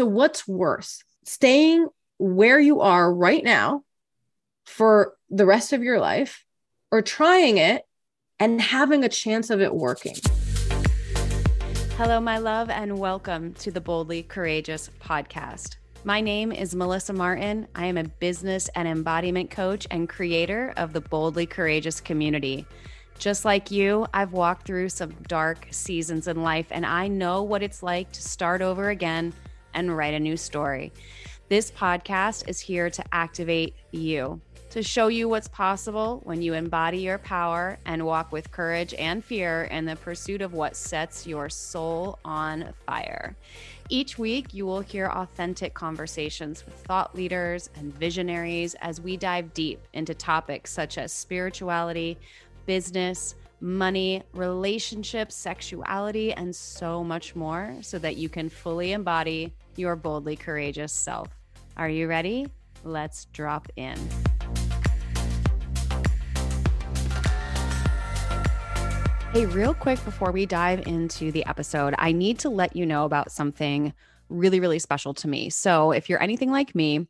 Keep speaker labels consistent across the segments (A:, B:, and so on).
A: so, what's worse, staying where you are right now for the rest of your life or trying it and having a chance of it working?
B: Hello, my love, and welcome to the Boldly Courageous podcast. My name is Melissa Martin. I am a business and embodiment coach and creator of the Boldly Courageous community. Just like you, I've walked through some dark seasons in life, and I know what it's like to start over again and write a new story. This podcast is here to activate you, to show you what's possible when you embody your power and walk with courage and fear in the pursuit of what sets your soul on fire. Each week, you will hear authentic conversations with thought leaders and visionaries as we dive deep into topics such as spirituality business, money, relationships, sexuality, and so much more so that you can fully embody your boldly courageous self. Are you ready? Let's drop in. Hey, real quick before we dive into the episode, I need to let you know about something really, really special to me. So, if you're anything like me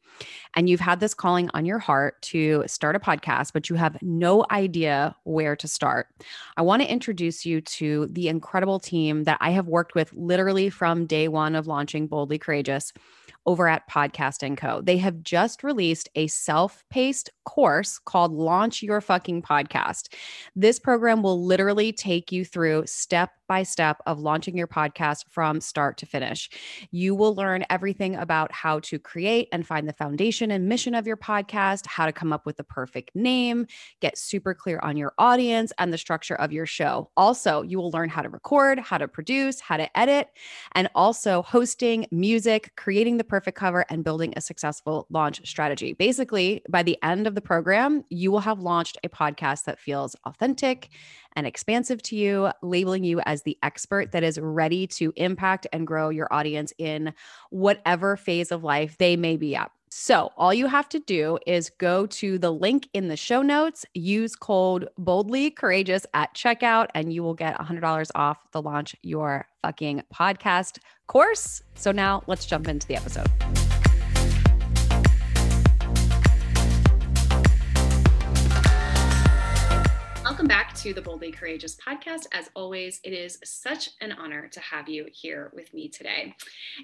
B: and you've had this calling on your heart to start a podcast, but you have no idea where to start, I want to introduce you to the incredible team that I have worked with literally from day one of launching Boldly Courageous over at Podcast & Co. They have just released a self-paced course called Launch Your Fucking Podcast. This program will literally take you through step by step of launching your podcast from start to finish. You will learn everything about how to create and find the foundation and mission of your podcast, how to come up with the perfect name, get super clear on your audience and the structure of your show. Also, you will learn how to record, how to produce, how to edit, and also hosting, music, creating the perfect cover, and building a successful launch strategy. Basically, by the end of the program, you will have launched a podcast that feels authentic and expansive to you, labeling you as the expert that is ready to impact and grow your audience in whatever phase of life they may be at. So, all you have to do is go to the link in the show notes, use code boldly courageous at checkout, and you will get $100 off the launch your fucking podcast course. So, now let's jump into the episode. To the Boldly Courageous podcast. As always, it is such an honor to have you here with me today.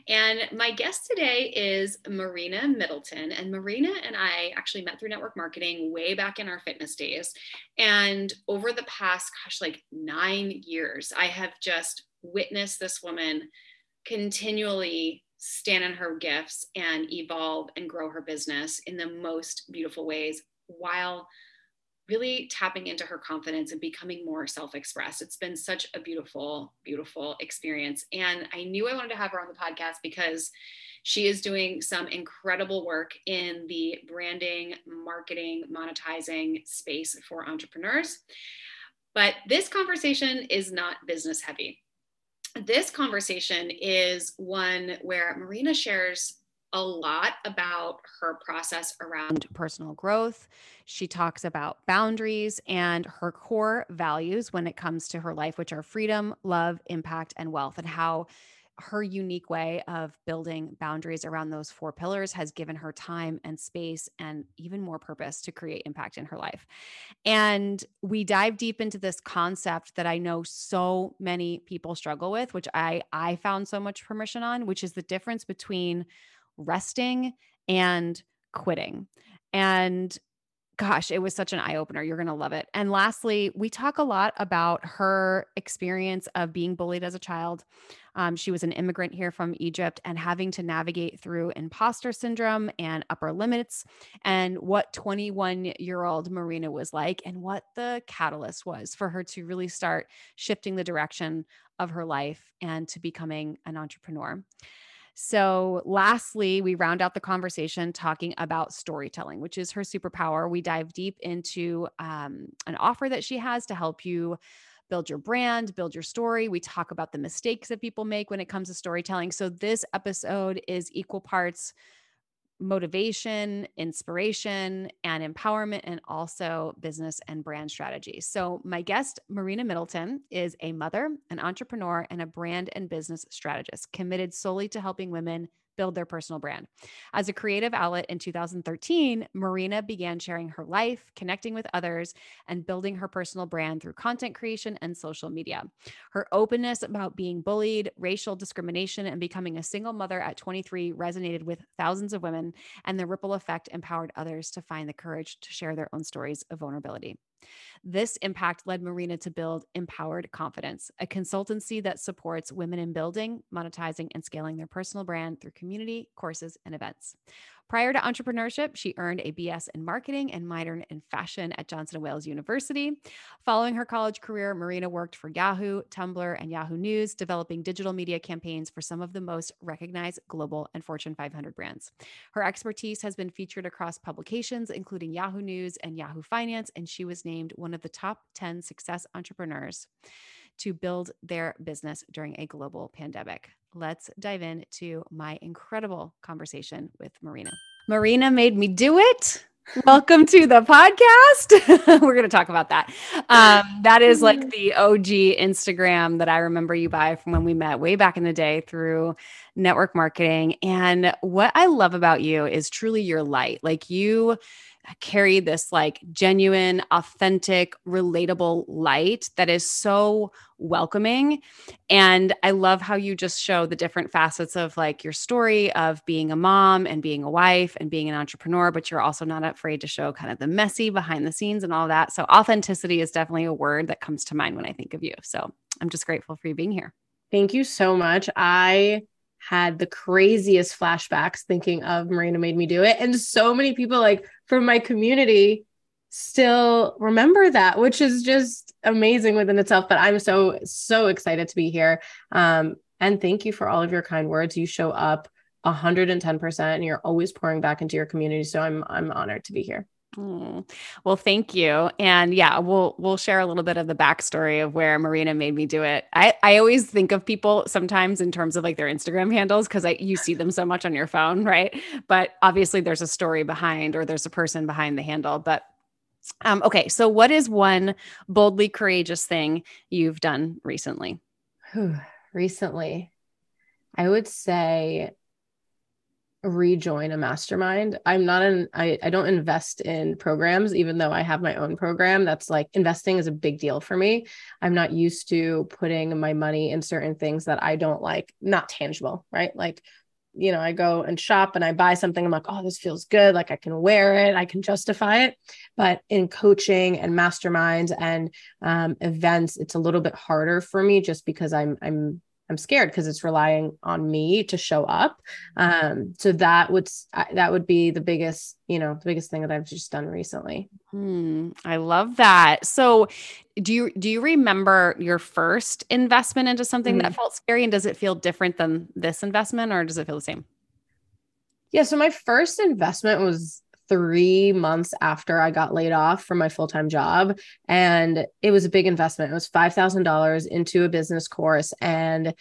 B: And my guest today is Marina Middleton. And Marina and I actually met through network marketing way back in our fitness days. And over the past, gosh, like nine years, I have just witnessed this woman continually stand in her gifts and evolve and grow her business in the most beautiful ways while really tapping into her confidence and becoming more self-expressed. It's been such a beautiful, beautiful experience. And I knew I wanted to have her on the podcast because she is doing some incredible work in the branding, marketing, monetizing space for entrepreneurs. But this conversation is not business heavy. This conversation is one where Marina shares a lot about her process around personal growth. She talks about boundaries and her core values when it comes to her life, which are freedom, love, impact, and wealth, and how her unique way of building boundaries around those four pillars has given her time and space and even more purpose to create impact in her life. And we dive deep into this concept that I know so many people struggle with, which I I found so much permission on, which is the difference between resting and quitting. And gosh, it was such an eye opener. You're going to love it. And lastly, we talk a lot about her experience of being bullied as a child. Um, she was an immigrant here from Egypt and having to navigate through imposter syndrome and upper limits, and what 21 year old Marina was like, and what the catalyst was for her to really start shifting the direction of her life and to becoming an entrepreneur. So, lastly, we round out the conversation talking about storytelling, which is her superpower. We dive deep into um, an offer that she has to help you build your brand, build your story. We talk about the mistakes that people make when it comes to storytelling. So, this episode is equal parts motivation, inspiration, and empowerment, and also business and brand strategy. So, my guest, Marina Middleton, is a mother, an entrepreneur, and a brand and business strategist committed solely to helping women build their personal brand. As a creative outlet in 2013, Marina began sharing her life, connecting with others, and building her personal brand through content creation and social media. Her openness about being bullied, racial discrimination, and becoming a single mother at 23 resonated with thousands of women, and the ripple effect empowered others to find the courage to share their own stories of vulnerability. This impact led Marina to build Empowered Confidence, a consultancy that supports women in building, monetizing, and scaling their personal brand through community, courses, and events. Prior to entrepreneurship, she earned a BS in marketing and minor in fashion at Johnson & Wales University. Following her college career, Marina worked for Yahoo, Tumblr, and Yahoo News, developing digital media campaigns for some of the most recognized global and Fortune 500 brands. Her expertise has been featured across publications, including Yahoo News and Yahoo Finance, and she was named one of the top 10 success entrepreneurs to build their business during a global pandemic. Let's dive into my incredible conversation with Marina. Marina made me do it. Welcome to the podcast. We're going to talk about that. Um, that is like mm-hmm. the OG Instagram that I remember you by from when we met way back in the day through network marketing. And what I love about you is truly your light. Like you carry this like genuine, authentic, relatable light that is so welcoming. And I love how you just show the different facets of like your story of being a mom and being a wife and being an entrepreneur, but you're also not afraid to show kind of the messy behind the scenes and all that. So authenticity is definitely a word that comes to mind when I think of you. So I'm just grateful for you being here.
A: Thank you so much. I had the craziest flashbacks thinking of Marina made me do it. And so many people like from my community still remember that, which is just amazing within itself. But I'm so, so excited to be here. Um, and thank you for all of your kind words. You show up 110% and you're always pouring back into your community. So I'm I'm honored to be here.
B: Mm. Well, thank you. And yeah, we'll we'll share a little bit of the backstory of where Marina made me do it. I, I always think of people sometimes in terms of like their Instagram handles because I you see them so much on your phone, right? But obviously there's a story behind or there's a person behind the handle. But um, okay, so what is one boldly courageous thing you've done recently?
A: recently, I would say rejoin a mastermind. I'm not an I, I don't invest in programs, even though I have my own program. That's like investing is a big deal for me. I'm not used to putting my money in certain things that I don't like, not tangible, right? Like, you know, I go and shop and I buy something. I'm like, oh, this feels good. Like I can wear it, I can justify it. But in coaching and masterminds and um, events, it's a little bit harder for me just because I'm I'm I'm scared because it's relying on me to show up. Um, so that would that would be the biggest, you know, the biggest thing that I've just done recently.
B: Hmm, I love that. So, do you do you remember your first investment into something mm-hmm. that felt scary, and does it feel different than this investment, or does it feel the same?
A: Yeah. So my first investment was three months after I got laid off from my full time job. And it was a big investment. It was $5,000 into a business course. And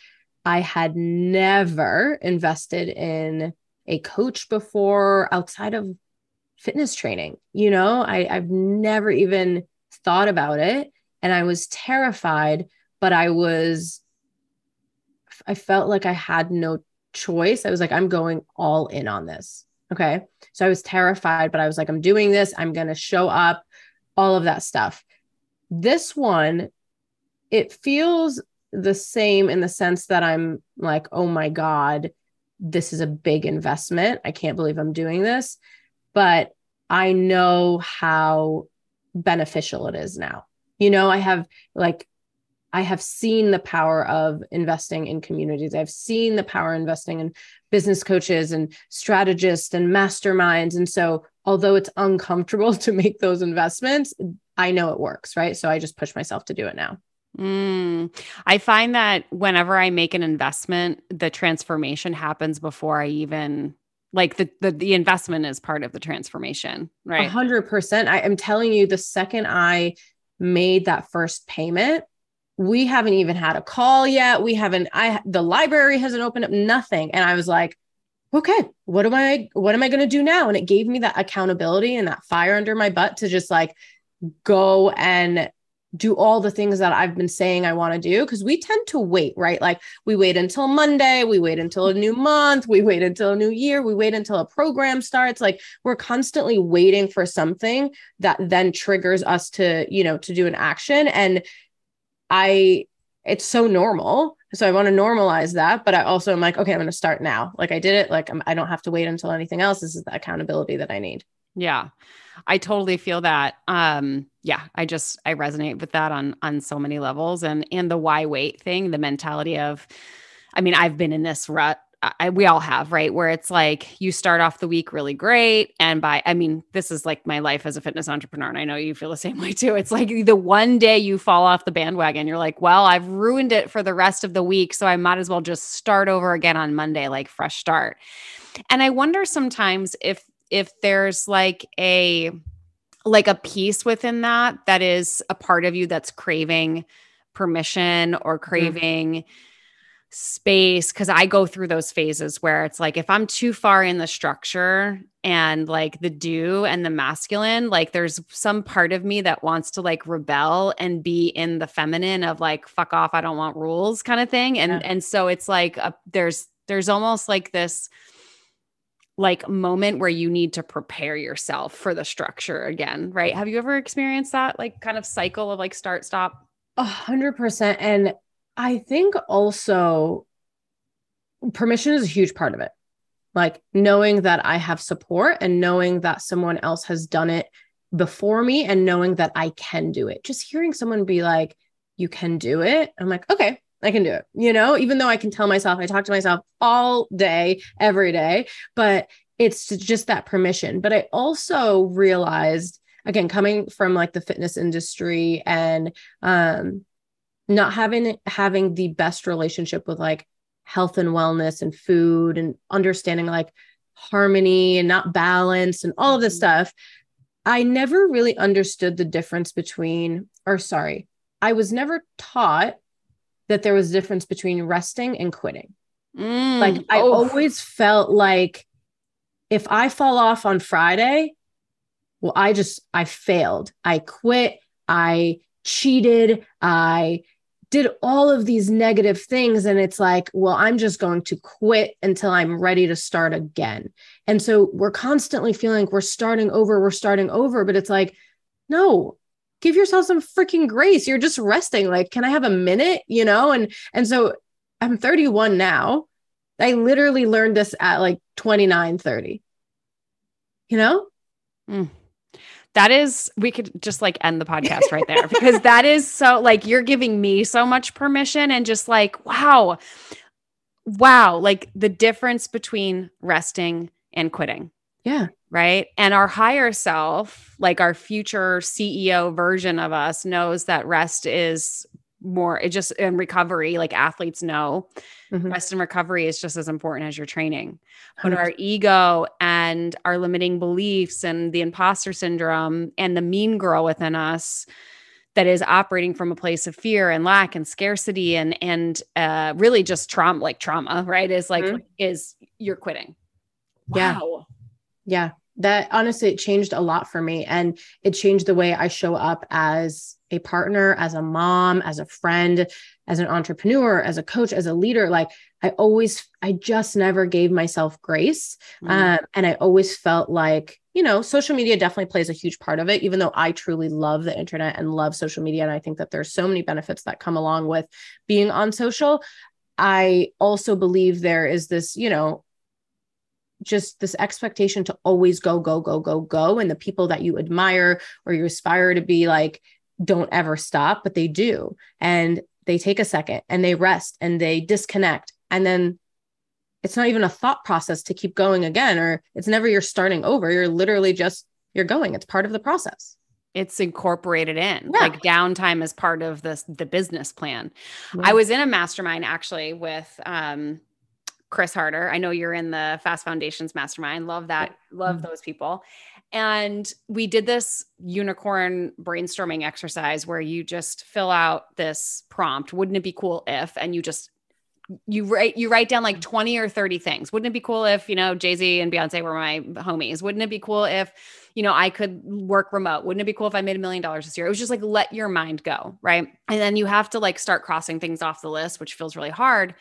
A: I had never invested in a coach before outside of fitness training. You know, I, I've never even thought about it. And I was terrified, but I was, I felt like I had no choice. I was like, I'm going all in on this. Okay. So I was terrified, but I was like, I'm doing this. I'm going to show up, all of that stuff. This one, it feels the same in the sense that I'm like, oh my God, this is a big investment. I can't believe I'm doing this. But I know how beneficial it is now. You know, I have like I have seen the power of investing in communities. I've seen the power investing in business coaches and strategists and masterminds. And so, although it's uncomfortable to make those investments, I know it works, right? So I just push myself to do it now.
B: Mm, I find that whenever I make an investment, the transformation happens before I even like the, the the investment is part of the transformation, right?
A: A hundred percent. I am telling you, the second I made that first payment, we haven't even had a call yet. We haven't, I, the library hasn't opened up nothing. And I was like, okay, what am I, what am I going to do now? And it gave me that accountability and that fire under my butt to just like go and do all the things that I've been saying I want to do because we tend to wait, right? Like we wait until Monday, we wait until a new month, we wait until a new year, we wait until a program starts. Like we're constantly waiting for something that then triggers us to, you know, to do an action. And I, it's so normal. So I want to normalize that, but I also am like, okay, I'm going to start now. Like I did it. Like I'm, I don't have to wait until anything else. This is the accountability that I need.
B: Yeah. I totally feel that. Um, yeah, I just I resonate with that on on so many levels and and the why wait thing, the mentality of I mean, I've been in this rut I, we all have, right? Where it's like you start off the week really great. And by, I mean, this is like my life as a fitness entrepreneur. And I know you feel the same way too. It's like the one day you fall off the bandwagon, you're like, well, I've ruined it for the rest of the week. So I might as well just start over again on Monday, like fresh start. And I wonder sometimes if if there's like a like a piece within that that is a part of you that's craving permission or mm-hmm. craving mm-hmm. Space because i go through those phases where it's like if i'm too far in the structure and like the do and the masculine like there's some part of me that wants to like rebel and be in the feminine of like fuck off i don't want rules kind of thing and yeah. and so it's like a, there's there's almost like this like moment where you need to prepare yourself for the structure again, right? Have you ever experienced that like kind of cycle of like start, stop?
A: A hundred percent. And I think also permission is a huge part of it. Like knowing that I have support and knowing that someone else has done it before me and knowing that I can do it. Just hearing someone be like, you can do it. I'm like, okay, I can do it, you know, even though I can tell myself, I talk to myself all day, every day, but it's just that permission. But I also realized, again, coming from like the fitness industry and um, not having having the best relationship with like health and wellness and food and understanding like harmony and not balance and all of this mm-hmm. stuff, I never really understood the difference between, or sorry, I was never taught that there was a difference between resting and quitting. Mm, like I oh. always felt like if I fall off on Friday, well, I just I failed. I quit. I cheated. I did all of these negative things. And it's like, well, I'm just going to quit until I'm ready to start again. And so we're constantly feeling like we're starting over, we're starting over. But it's like, no, give yourself some freaking grace. You're just resting. Like, can I have a minute? You know? And and so I'm 31 now. I literally learned this at like 29, 30. You know?
B: Mm. That is, we could just like end the podcast right there because that is so like you're giving me so much permission and just like, wow, wow, like the difference between resting and quitting.
A: Yeah
B: right? And our higher self, like our future CEO version of us, knows that rest is more it just in recovery like athletes know mm-hmm. rest and recovery is just as important as your training. But our ego and our limiting beliefs and the imposter syndrome and the mean girl within us that is operating from a place of fear and lack and scarcity and and uh really just trauma like trauma right is like mm-hmm. is you're quitting.
A: Wow. Yeah. That honestly it changed a lot for me and it changed the way i show up as a partner as a mom as a friend as an entrepreneur as a coach as a leader like i always i just never gave myself grace mm. um, and i always felt like you know social media definitely plays a huge part of it even though i truly love the internet and love social media and i think that there's so many benefits that come along with being on social i also believe there is this you know just this expectation to always go, go, go, go, go. And the people that you admire or you aspire to be like, don't ever stop, but they do. And they take a second and they rest and they disconnect. And then it's not even a thought process to keep going again, or it's never you're starting over. You're literally just, you're going. It's part of the process
B: it's incorporated in yeah. like downtime is part of this the business plan yeah. i was in a mastermind actually with um Chris Harder. I know you're in the Fast Foundations Mastermind. Love that. Love mm-hmm. those people. And we did this unicorn brainstorming exercise where you just fill out this prompt. Wouldn't it be cool if? And you just you write you write down like 20 or 30 things. Wouldn't it be cool if, you know, Jay-Z and Beyonce were my homies? Wouldn't it be cool if, you know, I could work remote? Wouldn't it be cool if I made a million dollars this year? It was just like let your mind go, right? And then you have to like start crossing things off the list, which feels really hard.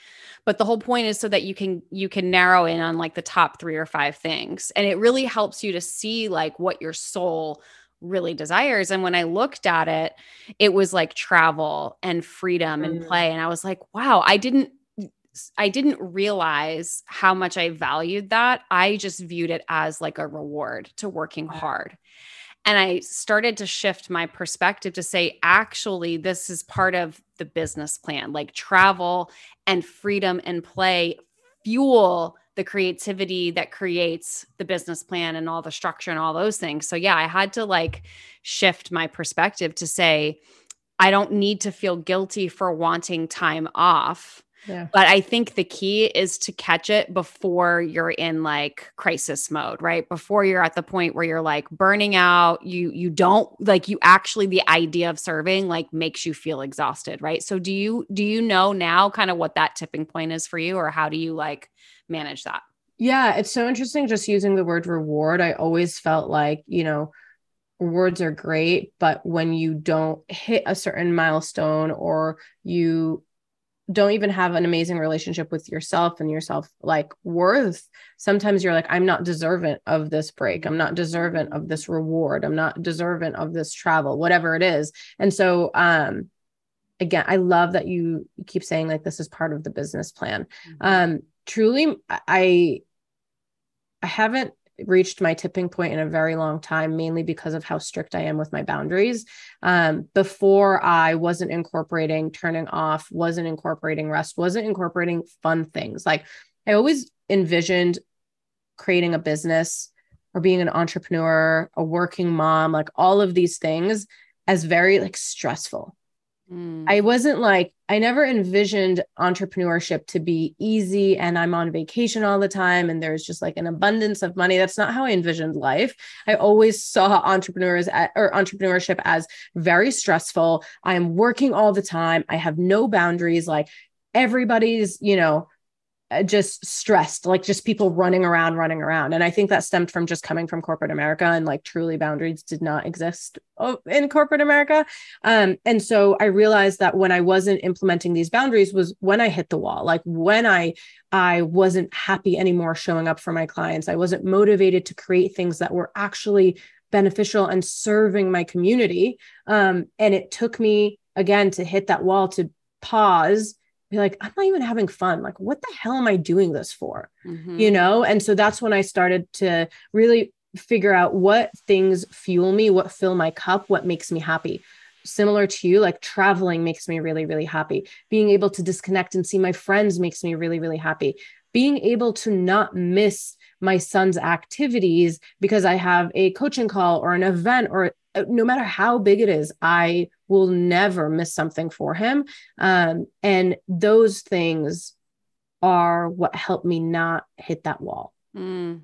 B: But the whole point is so that you can you can narrow in on like the top 3 or 5 things. And it really helps you to see like what your soul really desires. And when I looked at it, it was like travel and freedom mm. and play. And I was like, wow, I didn't I didn't realize how much I valued that. I just viewed it as like a reward to working hard. And I started to shift my perspective to say, actually, this is part of the business plan. Like travel and freedom and play fuel the creativity that creates the business plan and all the structure and all those things. So yeah, I had to like shift my perspective to say I don't need to feel guilty for wanting time off. Yeah. But I think the key is to catch it before you're in like crisis mode, right? Before you're at the point where you're like burning out, you you don't like you actually the idea of serving like makes you feel exhausted, right? So do you do you know now kind of what that tipping point is for you or how do you like manage that?
A: Yeah, it's so interesting just using the word reward. I always felt like, you know, rewards are great, but when you don't hit a certain milestone or you don't even have an amazing relationship with yourself and yourself like worth sometimes you're like i'm not deserving of this break. I'm not deserving of this reward. I'm not deserving of this travel whatever it is. And so um again i love that you keep saying like this is part of the business plan. Mm-hmm. um truly i i haven't reached my tipping point in a very long time mainly because of how strict i am with my boundaries. Um, before i wasn't incorporating turning off wasn't incorporating rest wasn't incorporating fun things. Like i always envisioned creating a business or being an entrepreneur a working mom like all of these things as very like stressful. Mm. I wasn't like, I never envisioned entrepreneurship to be easy and I'm on vacation all the time and there's just like an abundance of money. That's not how I envisioned life. I always saw entrepreneurs at, or entrepreneurship as very stressful. I am working all the time. I have no boundaries. Like everybody's, you know, just stressed, like just people running around, running around. And I think that stemmed from just coming from corporate America and like truly boundaries did not exist in corporate America. Um, and so I realized that when I wasn't implementing these boundaries was when I hit the wall, like when I I wasn't happy anymore showing up for my clients. I wasn't motivated to create things that were actually beneficial and serving my community. Um, and it took me again to hit that wall to pause be like, I'm not even having fun. Like, what the hell am I doing this for? Mm-hmm. You know? And so that's when I started to really figure out what things fuel me, what fill my cup, what makes me happy. Similar to you, like traveling makes me really, really happy. Being able to disconnect and see my friends makes me really, really happy. Being able to not miss my son's activities because I have a coaching call or an event or no matter how big it is, I will never miss something for him. Um, and those things are what help me not hit that wall. Mm,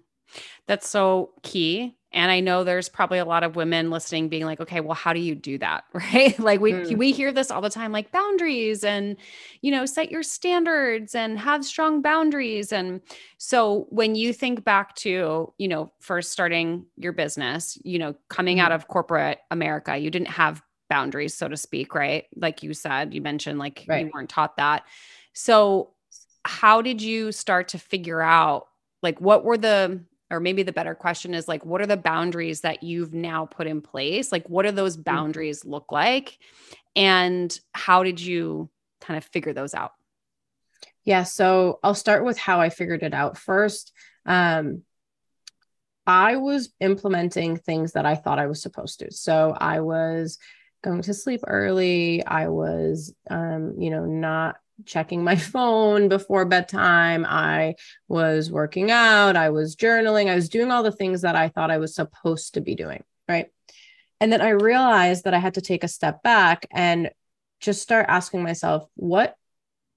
B: that's so key and I know there's probably a lot of women listening being like, okay, well, how do you do that? Right. like we, mm. we hear this all the time, like boundaries and, you know, set your standards and have strong boundaries. And so when you think back to, you know, first starting your business, you know, coming mm. out of corporate America, you didn't have boundaries, so to speak. Right. Like you said, you mentioned like right. you weren't taught that. So how did you start to figure out like what were the or maybe the better question is like what are the boundaries that you've now put in place? Like what do those mm. boundaries look like? And how did you kind of figure those out?
A: Yeah so i'll start with how i figured it out first. Um, i was implementing things that i thought i was supposed to. So i was going to sleep early. I was um, you know not checking my phone before bedtime. I was working out. I was journaling. I was doing all the things that I thought I was supposed to be doing. Right. And then I realized that I had to take a step back and just start asking myself, what,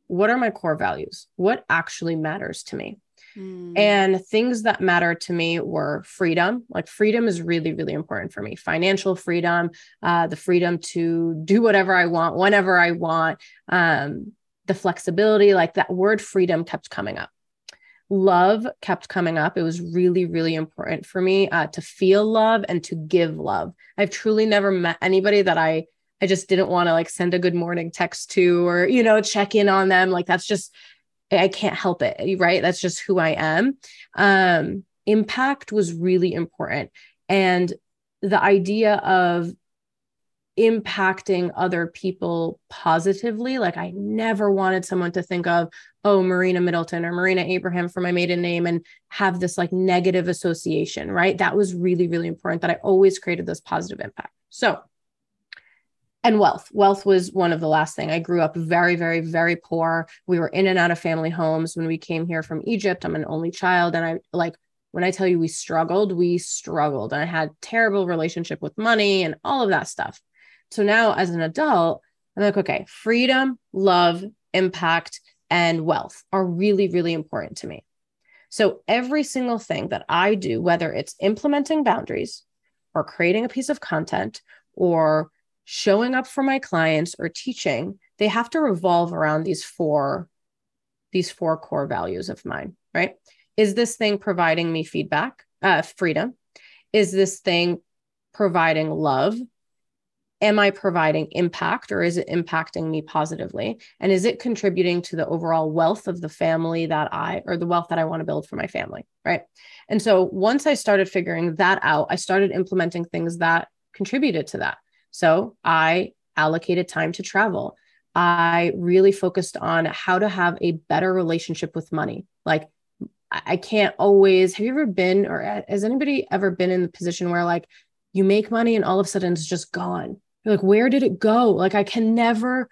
A: what are my core values? What actually matters to me? Mm. And things that matter to me were freedom. Like freedom is really, really important for me. Financial freedom, uh, the freedom to do whatever I want, whenever I want, um, the flexibility, like that word freedom kept coming up. Love kept coming up. It was really, really important for me uh, to feel love and to give love. I've truly never met anybody that I I just didn't want to like send a good morning text to or you know check in on them. Like that's just I can't help it, right? That's just who I am. Um, impact was really important, and the idea of impacting other people positively. Like I never wanted someone to think of, oh, Marina Middleton or Marina Abraham for my maiden name and have this like negative association, right? That was really, really important that I always created this positive impact. So, and wealth. Wealth was one of the last thing. I grew up very, very, very poor. We were in and out of family homes when we came here from Egypt. I'm an only child. And I like when I tell you we struggled, we struggled. And I had terrible relationship with money and all of that stuff. So now as an adult, I'm like, okay, freedom, love, impact, and wealth are really, really important to me. So every single thing that I do, whether it's implementing boundaries or creating a piece of content or showing up for my clients or teaching, they have to revolve around these four these four core values of mine, right? Is this thing providing me feedback, uh, freedom? Is this thing providing love? Am I providing impact or is it impacting me positively? And is it contributing to the overall wealth of the family that I, or the wealth that I want to build for my family? Right. And so once I started figuring that out, I started implementing things that contributed to that. So I allocated time to travel. I really focused on how to have a better relationship with money. Like, I can't always. Have you ever been, or has anybody ever been in the position where, like, you make money and all of a sudden it's just gone you're like, where did it go? Like, I can never,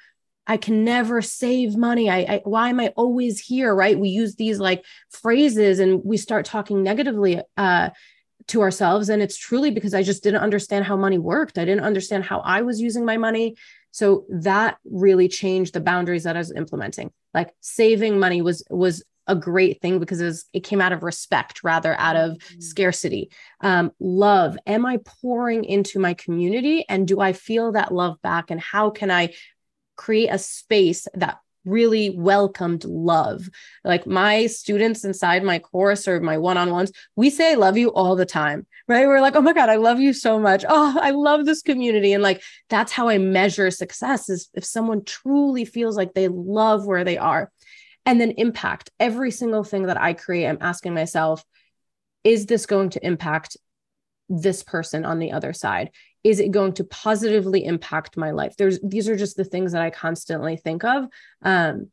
A: I can never save money. I, I, why am I always here? Right. We use these like phrases and we start talking negatively uh, to ourselves. And it's truly because I just didn't understand how money worked. I didn't understand how I was using my money. So that really changed the boundaries that I was implementing. Like saving money was was a great thing because it, was, it came out of respect rather out of mm-hmm. scarcity. Um, love. Am I pouring into my community and do I feel that love back? And how can I create a space that really welcomed love. Like my students inside my course or my one on ones, we say, I love you all the time, right? We're like, oh my God, I love you so much. Oh, I love this community. And like, that's how I measure success is if someone truly feels like they love where they are and then impact every single thing that I create. I'm asking myself, is this going to impact this person on the other side? Is it going to positively impact my life? There's these are just the things that I constantly think of. Um,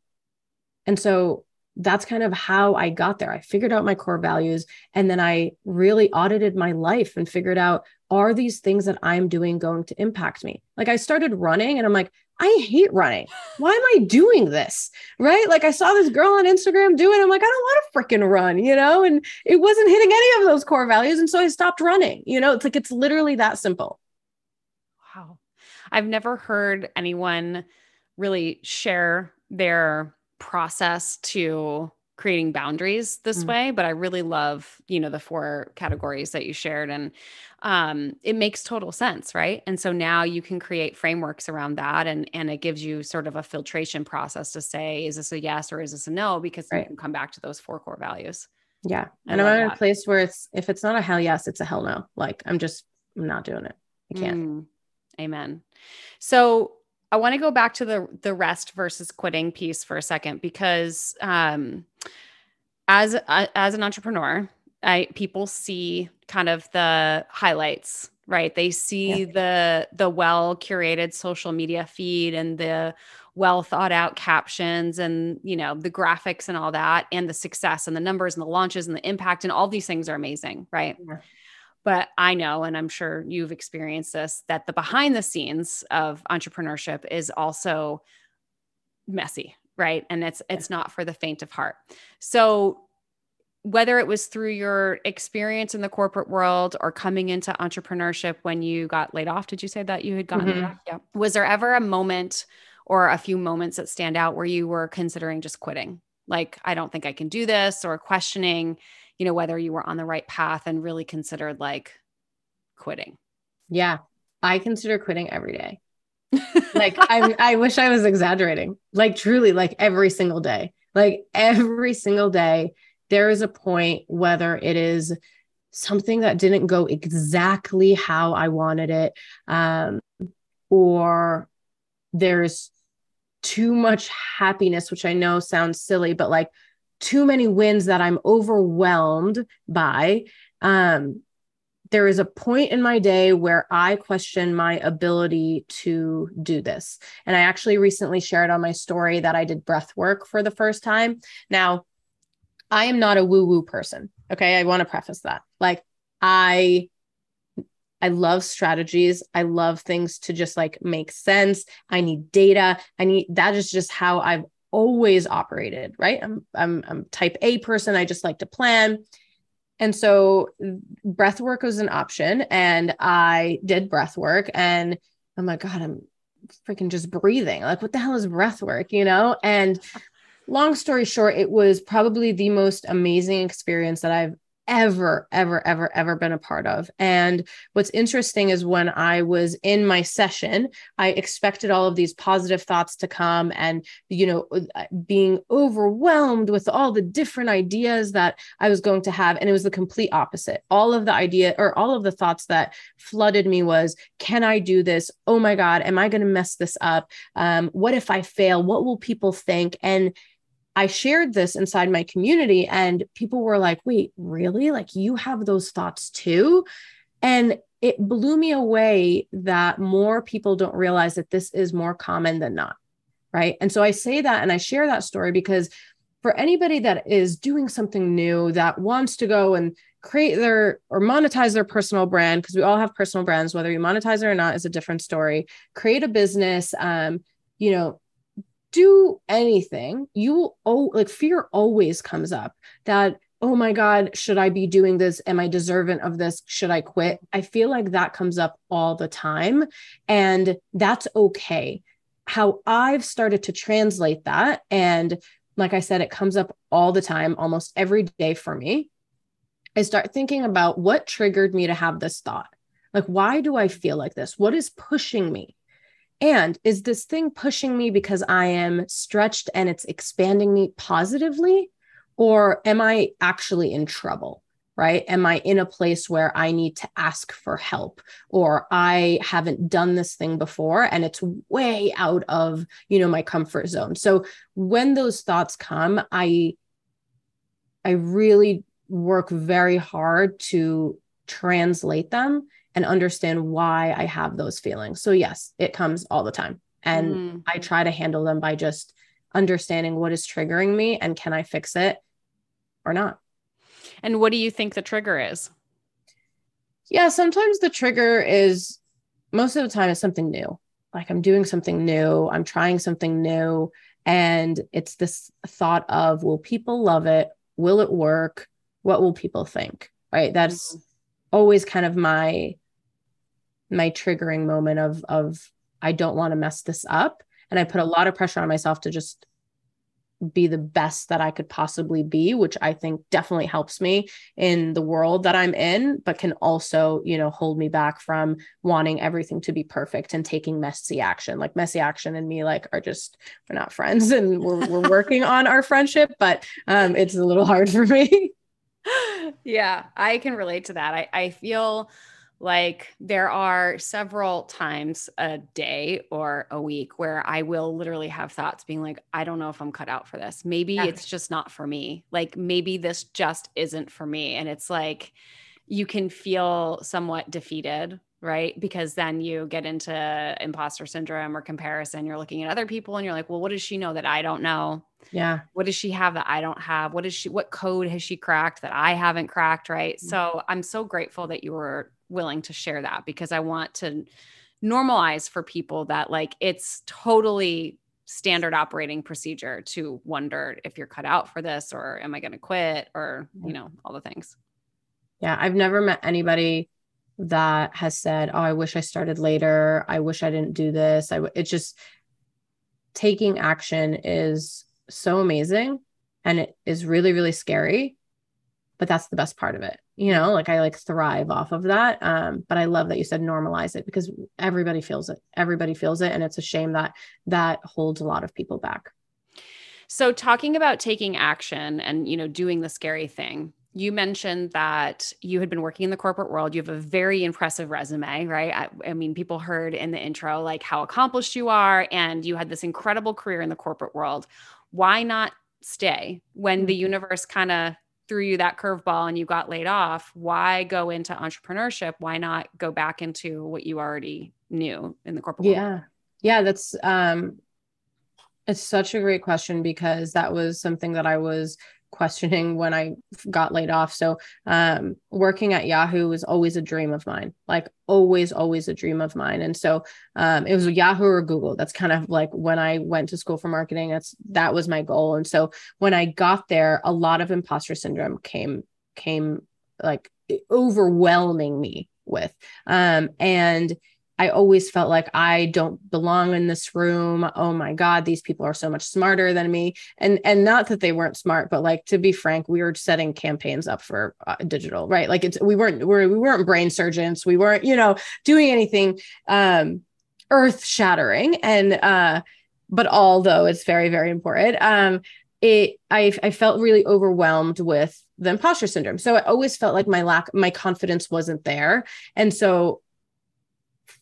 A: and so that's kind of how I got there. I figured out my core values and then I really audited my life and figured out are these things that I'm doing going to impact me? Like I started running and I'm like, I hate running. Why am I doing this? Right. Like I saw this girl on Instagram do it. I'm like, I don't want to freaking run, you know? And it wasn't hitting any of those core values. And so I stopped running. You know, it's like it's literally that simple.
B: Wow. I've never heard anyone really share their process to creating boundaries this mm. way but i really love you know the four categories that you shared and um, it makes total sense right? And so now you can create frameworks around that and and it gives you sort of a filtration process to say is this a yes or is this a no? Because right. you can come back to those four core values.
A: Yeah. And i'm in a place where it's if it's not a hell yes it's a hell no. Like i'm just I'm not doing it. I can't. Mm.
B: amen. So I want to go back to the the rest versus quitting piece for a second because um, as as an entrepreneur, I people see kind of the highlights, right? They see yeah. the the well curated social media feed and the well thought out captions and you know the graphics and all that and the success and the numbers and the launches and the impact and all these things are amazing, right? Yeah. But I know, and I'm sure you've experienced this, that the behind the scenes of entrepreneurship is also messy, right? And it's it's not for the faint of heart. So whether it was through your experience in the corporate world or coming into entrepreneurship when you got laid off, did you say that you had gotten mm-hmm. Yeah. Was there ever a moment or a few moments that stand out where you were considering just quitting? Like, I don't think I can do this, or questioning you know, whether you were on the right path and really considered like quitting?
A: Yeah. I consider quitting every day. like I I wish I was exaggerating. Like truly like every single day. Like every single day there is a point whether it is something that didn't go exactly how I wanted it um or there's too much happiness which I know sounds silly but like too many wins that I'm overwhelmed by um there is a point in my day where I question my ability to do this. And I actually recently shared on my story that I did breath work for the first time. Now, I am not a woo woo person. Okay. I want to preface that. Like, I. I love strategies. I love things to just like make sense. I need data. I need that is just how I've always operated, right? I'm I'm I'm type A person. I just like to plan. And so breath work was an option. And I did breath work. And oh my God, I'm freaking just breathing. Like, what the hell is breath work? You know? And long story short, it was probably the most amazing experience that I've ever, ever, ever, ever been a part of. And what's interesting is when I was in my session, I expected all of these positive thoughts to come and, you know, uh, being overwhelmed with all the different ideas that I was going to have. And it was the complete opposite. All of the idea or all of the thoughts that flooded me was, can I do this? Oh my God, am I going to mess this up? Um, what if I fail? What will people think? And I shared this inside my community, and people were like, wait, really? Like, you have those thoughts too? And it blew me away that more people don't realize that this is more common than not. Right. And so I say that and I share that story because for anybody that is doing something new that wants to go and create their or monetize their personal brand because we all have personal brands whether you monetize it or not is a different story create a business um you know do anything, you will oh like fear always comes up that oh my god, should I be doing this? Am I deserving of this? Should I quit? I feel like that comes up all the time and that's okay. How I've started to translate that and like I said it comes up all the time almost every day for me. I start thinking about what triggered me to have this thought. Like why do I feel like this? What is pushing me? And is this thing pushing me because I am stretched and it's expanding me positively? Or am I actually in trouble? Right? Am I in a place where I need to ask for help or I haven't done this thing before and it's way out of, you know, my comfort zone. So when those thoughts come, I I really work very hard to translate them and understand why I have those feelings. So, yes, it comes all the time. And mm. I try to handle them by just understanding what is triggering me and can I fix it or not.
B: And what do you think the trigger is?
A: Yeah, sometimes the trigger is most of the time it's something new. Like I'm doing something new, I'm trying something new. And it's this thought of, will people love it? Will it work? What will people think? Right. That's mm always kind of my my triggering moment of of I don't want to mess this up and I put a lot of pressure on myself to just be the best that I could possibly be, which I think definitely helps me in the world that I'm in, but can also, you know, hold me back from wanting everything to be perfect and taking messy action. Like messy action and me, like, are just we're not friends and we're we're working on our friendship, but um, it's a little hard for me.
B: yeah, I can relate to that. I, I feel like there are several times a day or a week where I will literally have thoughts being like, I don't know if I'm cut out for this. Maybe yeah. it's just not for me. Like, maybe this just isn't for me. And it's like, you can feel somewhat defeated right? Because then you get into imposter syndrome or comparison. You're looking at other people and you're like, well, what does she know that I don't know?
A: Yeah.
B: What does she have that I don't have? What is she, what code has she cracked that I haven't cracked? Right. Mm-hmm. So I'm so grateful that you were willing to share that because I want to normalize for people that like it's totally standard operating procedure to wonder if you're cut out for this or am I going to quit or, you know, all the things.
A: Yeah. I've never met anybody that has said, "Oh, I wish I started later. I wish I didn't do this." I w-. it's just taking action is so amazing and it is really really scary. But that's the best part of it you know like i like thrive off of that um but i love that you said normalize it because everybody feels it everybody feels it and it's a shame that that holds a lot of people back
B: so talking about taking action and you know doing the scary thing you mentioned that you had been working in the corporate world. You have a very impressive resume, right? I, I, mean, people heard in the intro like how accomplished you are, and you had this incredible career in the corporate world. Why not stay when the mm-hmm. universe kind of threw you that curveball and you got laid off? Why go into entrepreneurship? Why not go back into what you already knew in the corporate
A: yeah. world? Yeah, Yeah. that's um, it's such a great question because that was something that I was questioning when I got laid off. So, um, working at Yahoo was always a dream of mine, like always, always a dream of mine. And so, um, it was Yahoo or Google. That's kind of like when I went to school for marketing. That's that was my goal. And so, when I got there, a lot of imposter syndrome came came like overwhelming me with, um, and I always felt like I don't belong in this room. Oh my god, these people are so much smarter than me. And and not that they weren't smart, but like to be frank, we were setting campaigns up for uh, digital, right? Like it's we weren't we're, we weren't brain surgeons. We weren't, you know, doing anything um earth shattering and uh but although it's very very important, um it I I felt really overwhelmed with the imposter syndrome. So I always felt like my lack my confidence wasn't there. And so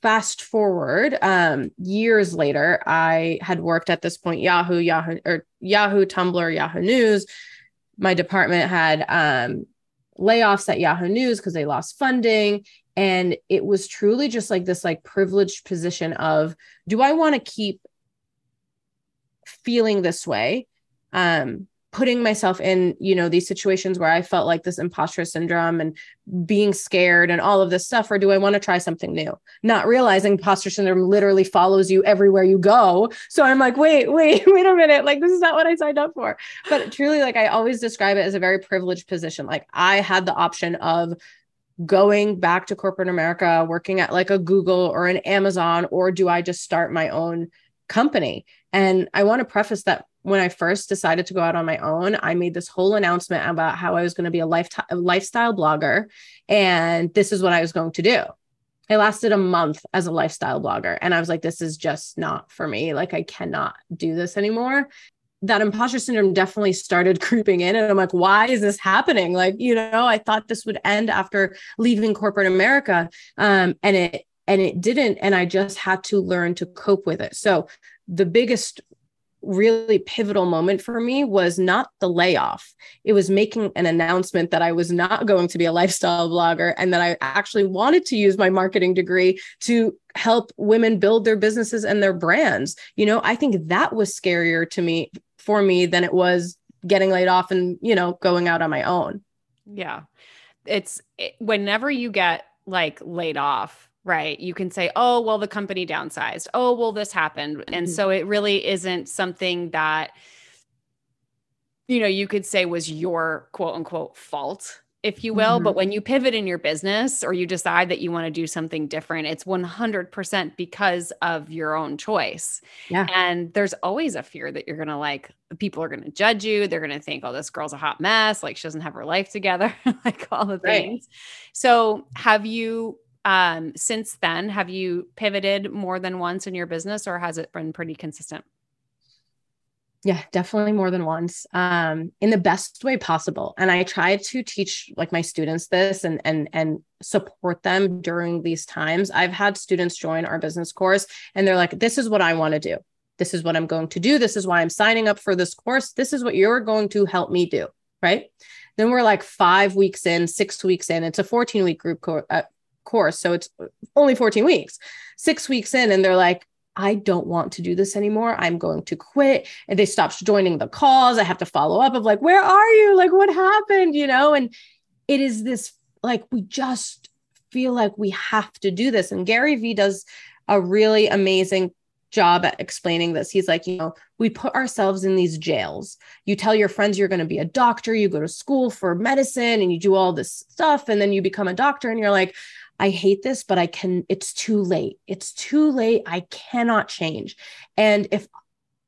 A: fast forward um, years later i had worked at this point yahoo yahoo or yahoo tumblr yahoo news. My department had um, layoffs at yahoo news because they lost funding. And it was truly just like this like privileged position of do i want to keep feeling this way? Um putting myself in you know these situations where i felt like this imposter syndrome and being scared and all of this stuff or do i want to try something new? Not realizing imposter syndrome literally follows you everywhere you go. So i'm like wait wait wait a minute like this is not what i signed up for. But truly like i always describe it as a very privileged position. Like i had the option of going back to corporate america working at like a google or an amazon or do i just start my own company? And i want to preface that when I first decided to go out on my own, I made this whole announcement about how I was going to be a, life a lifestyle blogger and this is what I was going to do. I lasted a month as a lifestyle blogger and I was like, this is just not for me. Like, I cannot do this anymore. That imposter syndrome definitely started creeping in. And I'm like, why is this happening? Like, you know, I thought this would end after leaving corporate America. Um, and it, and it didn't. And I just had to learn to cope with it. So the biggest really pivotal moment for me was not the layoff. It was making an announcement that I was not going to be a lifestyle blogger and that I actually wanted to use my marketing degree to help women build their businesses and their brands. You know, I think that was scarier to me for me than it was getting laid off and, you know, going out on my own.
B: Yeah. It's it, whenever you get like laid off, Right. You can say, oh, well, the company downsized. Oh, well, this happened. And mm-hmm. so it really isn't something that, you know, you could say was your quote unquote fault, if you will. Mm-hmm. But when you pivot in your business or you decide that you want to do something different, it's 100% because of your own choice. Yeah. And there's always a fear that you're going to like, people are going to judge you. They're going to think, oh, this girl's a hot mess. Like she doesn't have her life together, like all the things. So have you, um, since then, have you pivoted more than once in your business or has it been pretty consistent?
A: Yeah, definitely more than once. Um, in the best way possible. And I try to teach like my students this and and and support them during these times. I've had students join our business course and they're like, this is what I want to do. This is what I'm going to do. This is why I'm signing up for this course. This is what you're going to help me do. Right. Then we're like five weeks in, six weeks in. It's a 14 week group co- uh, course. So it's only 14 weeks, six weeks in, and they're like, I don't want to do this anymore. I'm going to quit. And they stopped joining the calls. I have to follow up of like, where are you? Like, what happened? You know, and it is this like, we just feel like we have to do this. And Gary Vee does a really amazing job at explaining this. He's like, you know, we put ourselves in these jails. You tell your friends you're going to be a doctor, you go to school for medicine and you do all this stuff. And then you become a doctor and you're like, I hate this, but I can, it's too late. It's too late. I cannot change. And if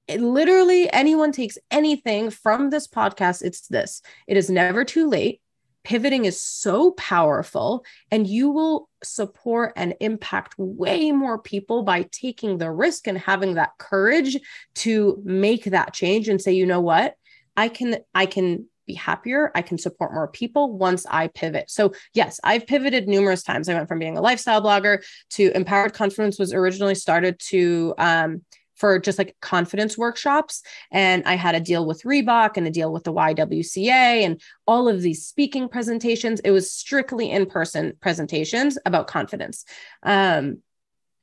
A: literally anyone takes anything from this podcast, it's this it is never too late pivoting is so powerful and you will support and impact way more people by taking the risk and having that courage to make that change and say you know what i can i can be happier i can support more people once i pivot so yes i've pivoted numerous times i went from being a lifestyle blogger to empowered confidence was originally started to um, for just like confidence workshops. And I had a deal with Reebok and a deal with the YWCA and all of these speaking presentations. It was strictly in person presentations about confidence. Um,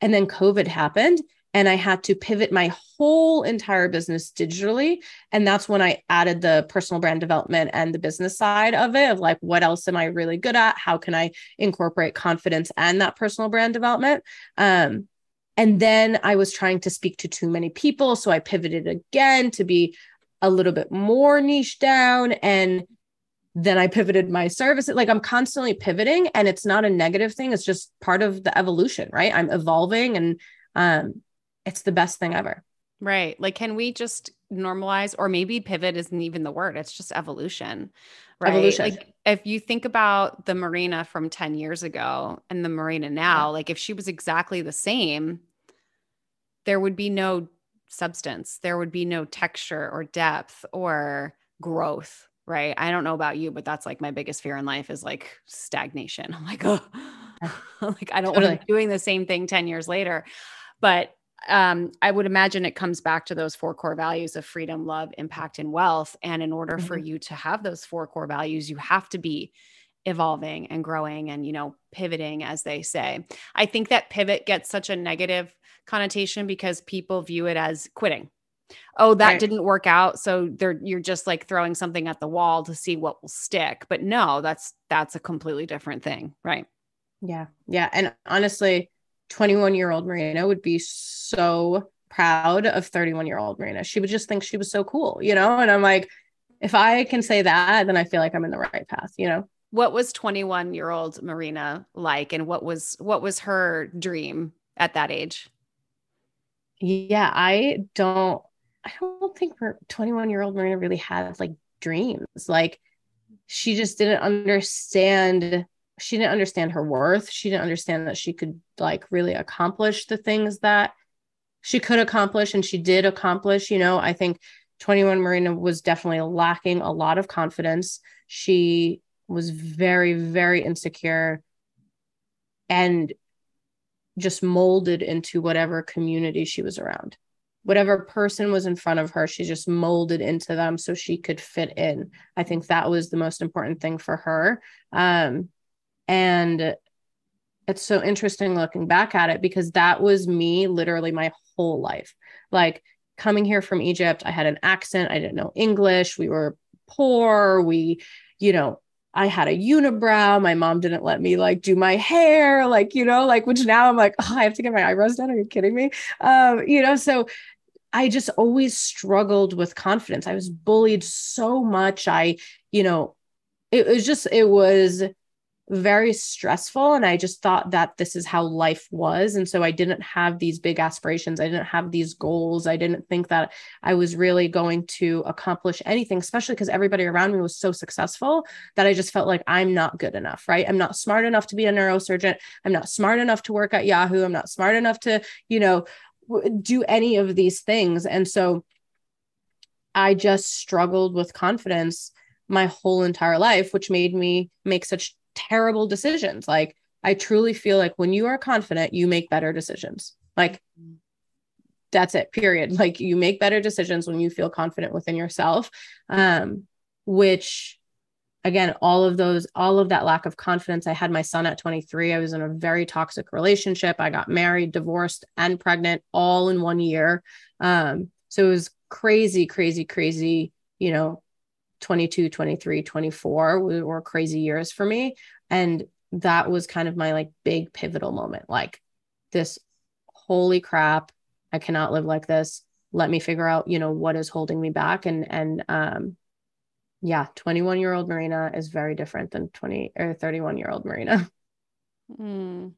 A: and then COVID happened and I had to pivot my whole entire business digitally. And that's when I added the personal brand development and the business side of it of like, what else am I really good at? How can I incorporate confidence and that personal brand development? Um, and then I was trying to speak to too many people. So I pivoted again to be a little bit more niche down. And then I pivoted my service. Like I'm constantly pivoting and it's not a negative thing. It's just part of the evolution, right? I'm evolving and um, it's the best thing ever.
B: Right. Like, can we just normalize, or maybe pivot isn't even the word, it's just evolution, right? Evolution. Like, if you think about the Marina from 10 years ago and the Marina now, yeah. like, if she was exactly the same, there would be no substance, there would be no texture or depth or growth, right? I don't know about you, but that's like my biggest fear in life is like stagnation. I'm like, oh, like I don't totally. want to be doing the same thing 10 years later. But um, I would imagine it comes back to those four core values of freedom, love, impact, and wealth. And in order mm-hmm. for you to have those four core values, you have to be evolving and growing and, you know, pivoting, as they say. I think that pivot gets such a negative connotation because people view it as quitting. Oh, that right. didn't work out. So they're you're just like throwing something at the wall to see what will stick. But no, that's that's a completely different thing. Right.
A: Yeah. Yeah. And honestly, 21 year old Marina would be so proud of 31 year old Marina. She would just think she was so cool, you know? And I'm like, if I can say that, then I feel like I'm in the right path, you know?
B: What was 21 year old Marina like? And what was, what was her dream at that age?
A: Yeah, I don't, I don't think 21 year old Marina really had like dreams. Like she just didn't understand she didn't understand her worth. She didn't understand that she could like really accomplish the things that she could accomplish and she did accomplish. You know, I think 21 Marina was definitely lacking a lot of confidence. She was very, very insecure and just molded into whatever community she was around. Whatever person was in front of her, she just molded into them so she could fit in. I think that was the most important thing for her. Um, and it's so interesting looking back at it because that was me literally my whole life. Like coming here from Egypt, I had an accent, I didn't know English, we were poor, we, you know, I had a unibrow. My mom didn't let me like do my hair, like, you know, like, which now I'm like, oh, I have to get my eyebrows done. Are you kidding me? Um, you know, so I just always struggled with confidence. I was bullied so much. I, you know, it was just, it was very stressful and i just thought that this is how life was and so i didn't have these big aspirations i didn't have these goals i didn't think that i was really going to accomplish anything especially because everybody around me was so successful that i just felt like i'm not good enough right? I'm not smart enough to be a neurosurgeon i'm not smart enough to work at yahoo i'm not smart enough to you know do any of these things and so i just struggled with confidence my whole entire life which made me make such terrible decisions. Like I truly feel like when you are confident, you make better decisions. Like that's it, period. Like you make better decisions when you feel confident within yourself. Um, which again, all of those, all of that lack of confidence. I had my son at 23. I was in a very toxic relationship. I got married, divorced, and pregnant all in one year. Um, so it was crazy, crazy, crazy, you know, 22, 23, 24 were crazy years for me. And that was kind of my like big pivotal moment. Like this, holy crap, I cannot live like this. Let me figure out, you know, what is holding me back. And, and, um, yeah, 21 year old Marina is very different than 20 or 31 year old Marina.
B: Mm.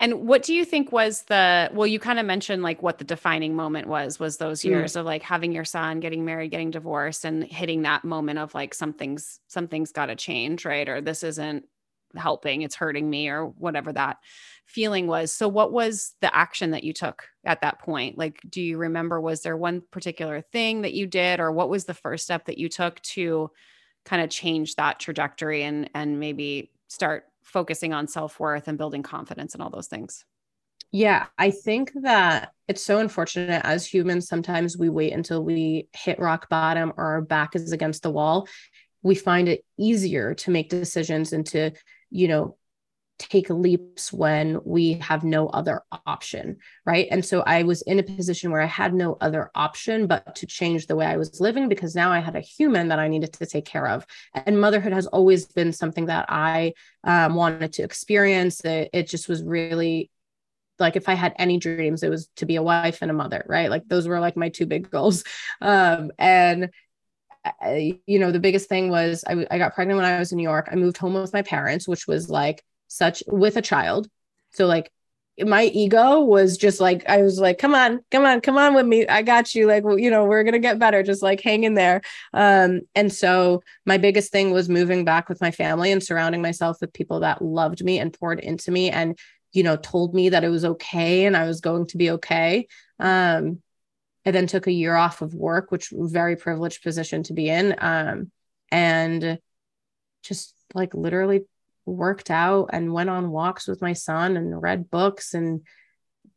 B: And what do you think was the well you kind of mentioned like what the defining moment was was those mm. years mm. of like having your son getting married getting divorced and hitting that moment of like something's something's got to change right or this isn't helping it's hurting me or whatever that feeling was so what was the action that you took at that point like do you remember was there one particular thing that you did or what was the first step that you took to kind of change that trajectory and and maybe start focusing on self-worth and building confidence and all those things.
A: Yeah i think that it's so unfortunate as humans sometimes we wait until we hit rock bottom or our back is against the wall. We find it easier to make decisions and to you know take leaps when we have no other option right? And so i was in a position where i had no other option but to change the way i was living because now i had a human that i needed to take care of. And motherhood has always been something that i um, wanted to experience. It, it just was really like if i had any dreams it was to be a wife and a mother right? Like those were like my two big goals. Um, and I, you know the biggest thing was I, I got pregnant when i was in new york. I moved home with my parents which was like such with a child. So like my ego was just like I was like, come on, come on, come on with me. I got you. Like, you know, we're gonna get better. Just like hang in there. Um, and so my biggest thing was moving back with my family and surrounding myself with people that loved me and poured into me and you know told me that it was okay and I was going to be okay. Um, I then took a year off of work, which very privileged position to be in. Um, and just like literally worked out and went on walks with my son and read books and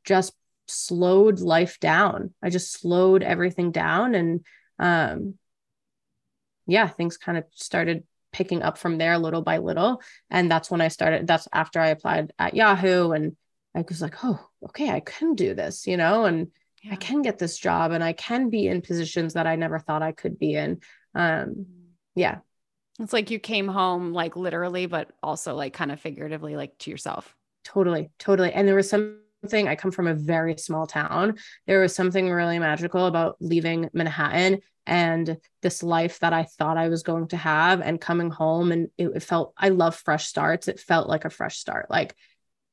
A: just slowed life down. I just slowed everything down and um yeah, things kind of started picking up from there little by little and that's when I started that's after I applied at Yahoo and I was like, "Oh, okay, I can do this," you know, and yeah. I can get this job and I can be in positions that I never thought I could be in. Um yeah,
B: it's like you came home like literally, but also like kind of figuratively, like to yourself.
A: Totally, totally. And there was something, I come from a very small town. There was something really magical about leaving Manhattan and this life that I thought I was going to have and coming home. And it, it felt, I love fresh starts. It felt like a fresh start. Like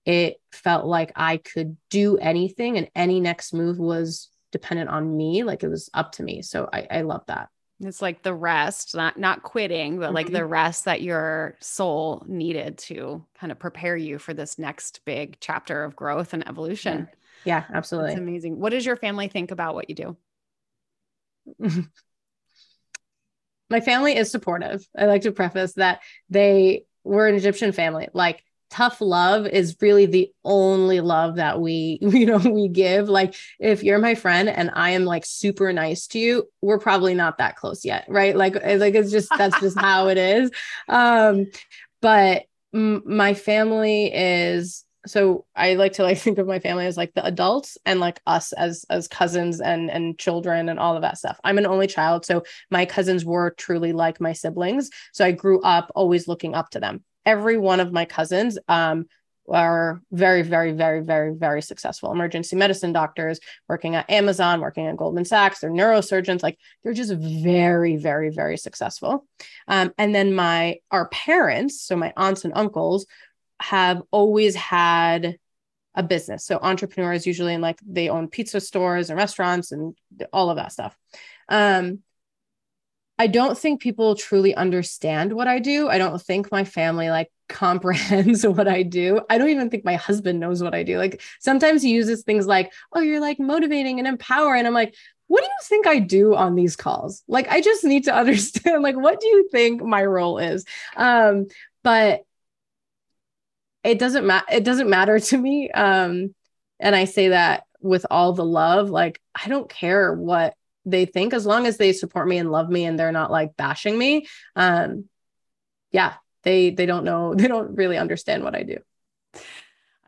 A: it felt like I could do anything and any next move was dependent on me. Like it was up to me. So I, I love that.
B: It's like the rest, not not quitting, but mm-hmm. like the rest that your soul needed to kind of prepare you for this next big chapter of growth and evolution.
A: Yeah, yeah absolutely.
B: It's amazing. What does your family think about what you do?
A: My family is supportive. I like to preface that they were an Egyptian family. Like tough love is really the only love that we you know we give. Like if you're my friend and i am like super nice to you we're probably not that close yet right? Like eh, like it's just that's just how it is. Um but m- my family is so i like to like think of my family as like the adults and like us as as cousins and and children and all of that stuff. I'm an only child so my cousins were truly like my siblings. So i grew up always looking up to them every one of my cousins um, are very, very, very, very, very successful emergency medicine doctors working at Amazon, working at Goldman Sachs. They're neurosurgeons. Like they're just very, very, very successful. Um, and then my our parents, so my aunts and uncles, have always had a business. So entrepreneurs usually in like they own pizza stores and restaurants and all of that stuff. Um, I don't think people truly understand what I do. I don't think my family like comprehends what I do. I don't even think my husband knows what I do. Like sometimes he uses things like, "Oh, you're like motivating and empowering." I'm like, "What do you think I do on these calls?" Like I just need to understand like what do you think my role is? Um but it doesn't matter it doesn't matter to me um and I say that with all the love like I don't care what they think as long as they support me and love me and they're not like bashing me um yeah they they don't know they don't really understand what i do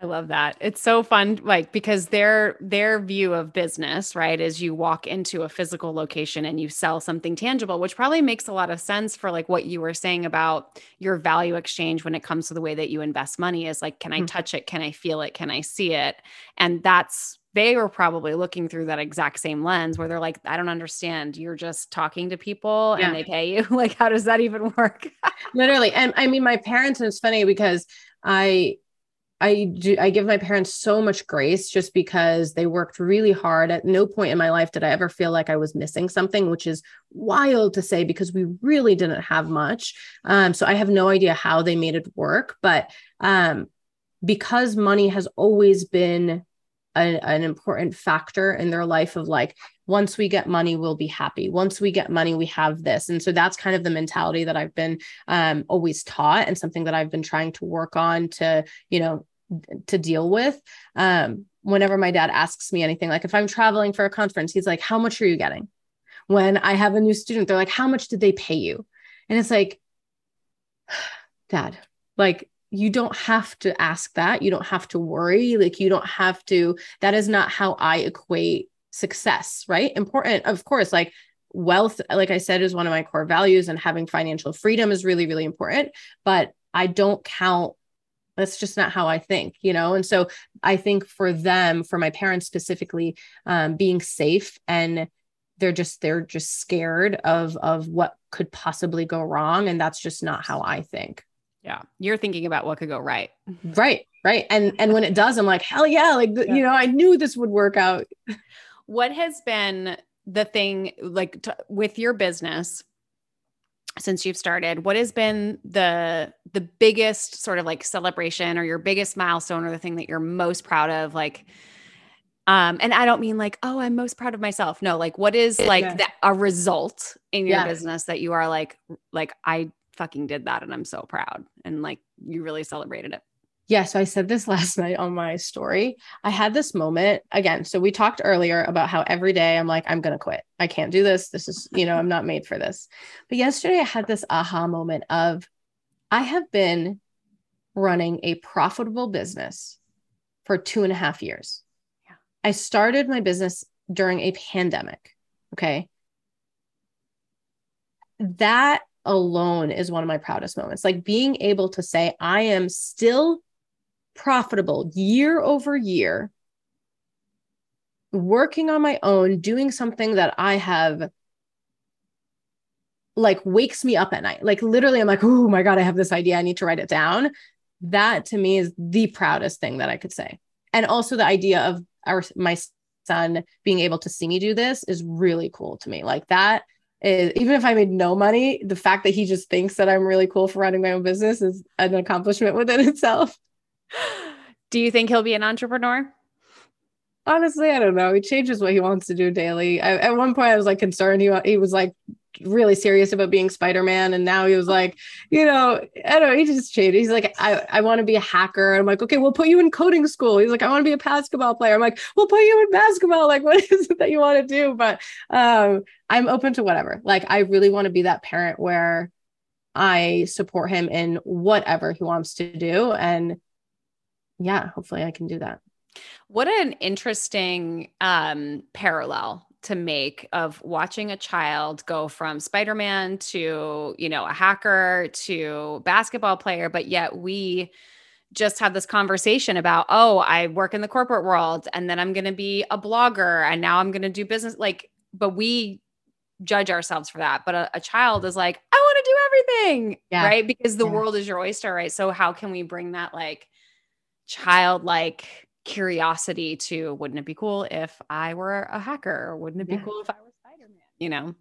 B: I love that. It's so fun like because their their view of business, right, is you walk into a physical location and you sell something tangible, which probably makes a lot of sense for like what you were saying about your value exchange when it comes to the way that you invest money is like can I mm-hmm. touch it? Can I feel it? Can I see it? And that's they were probably looking through that exact same lens where they're like, I don't understand. You're just talking to people yeah. and they pay you. like, how does that even work?
A: Literally. And I mean, my parents, and it's funny because I, I do I give my parents so much grace just because they worked really hard. At no point in my life did I ever feel like I was missing something, which is wild to say because we really didn't have much. Um, so I have no idea how they made it work, but um, because money has always been a, an important factor in their life of like once we get money we'll be happy. Once we get money we have this. And so that's kind of the mentality that i've been um, always taught and something that i've been trying to work on to you know to deal with. Um, whenever my dad asks me anything like if i'm traveling for a conference he's like how much are you getting? When i have a new student they're like how much did they pay you? And it's like dad like you don't have to ask that. You don't have to worry. Like you don't have to that is not how i equate success right? Important of course like wealth like i said is one of my core values and having financial freedom is really really important but i don't count that's just not how i think you know? And so i think for them for my parents specifically um, being safe and they're just they're just scared of of what could possibly go wrong and that's just not how i think
B: yeah. You're thinking about what could go right.
A: Right right. And and when it does i'm like hell yeah like yeah. you know i knew this would work out.
B: What has been the thing like t- with your business since you've started what has been the the biggest sort of like celebration or your biggest milestone or the thing that you're most proud of? Like um and i don't mean like oh i'm most proud of myself. No like what is like yeah. the, a result in your business that you are like like i fucking did that and i'm so proud and like you really celebrated it
A: yeah, so I said this last night on my story. I had this moment again. So we talked earlier about how every day I'm like, I'm going to quit. I can't do this. This is, you know, I'm not made for this. But yesterday I had this aha moment of I have been running a profitable business for two and a half years. Yeah. I started my business during a pandemic. Okay. That alone is one of my proudest moments. Like being able to say, I am still profitable year over year, working on my own, doing something that I have like wakes me up at night. Like literally, I'm like, oh my God, I have this idea. I need to write it down. That to me is the proudest thing that I could say. And also the idea of our my son being able to see me do this is really cool to me. Like that is even if I made no money, the fact that he just thinks that I'm really cool for running my own business is an accomplishment within itself.
B: Do you think he'll be an entrepreneur?
A: Honestly, I don't know. He changes what he wants to do daily. I, at one point, I was like concerned. He he was like really serious about being Spider-Man, and now he was like, you know, I don't know. He just changed. He's like, I I want to be a hacker. I'm like, okay, we'll put you in coding school. He's like, I want to be a basketball player. I'm like, we'll put you in basketball. Like, what is it that you want to do? But um, I'm open to whatever. Like, I really want to be that parent where I support him in whatever he wants to do, and yeah, hopefully I can do that.
B: What an interesting um, parallel to make of watching a child go from Spider-Man to, you know, a hacker to basketball player, but yet we just had this conversation about, oh, I work in the corporate world and then I'm going to be a blogger and now I'm going to do business like but we judge ourselves for that. But a, a child is like, I want to do everything, yeah. right? Because the yeah. world is your oyster, right? So how can we bring that like childlike curiosity to wouldn't it be cool if I were a hacker? Or wouldn't it be yeah. cool if I was Spider-Man? You know,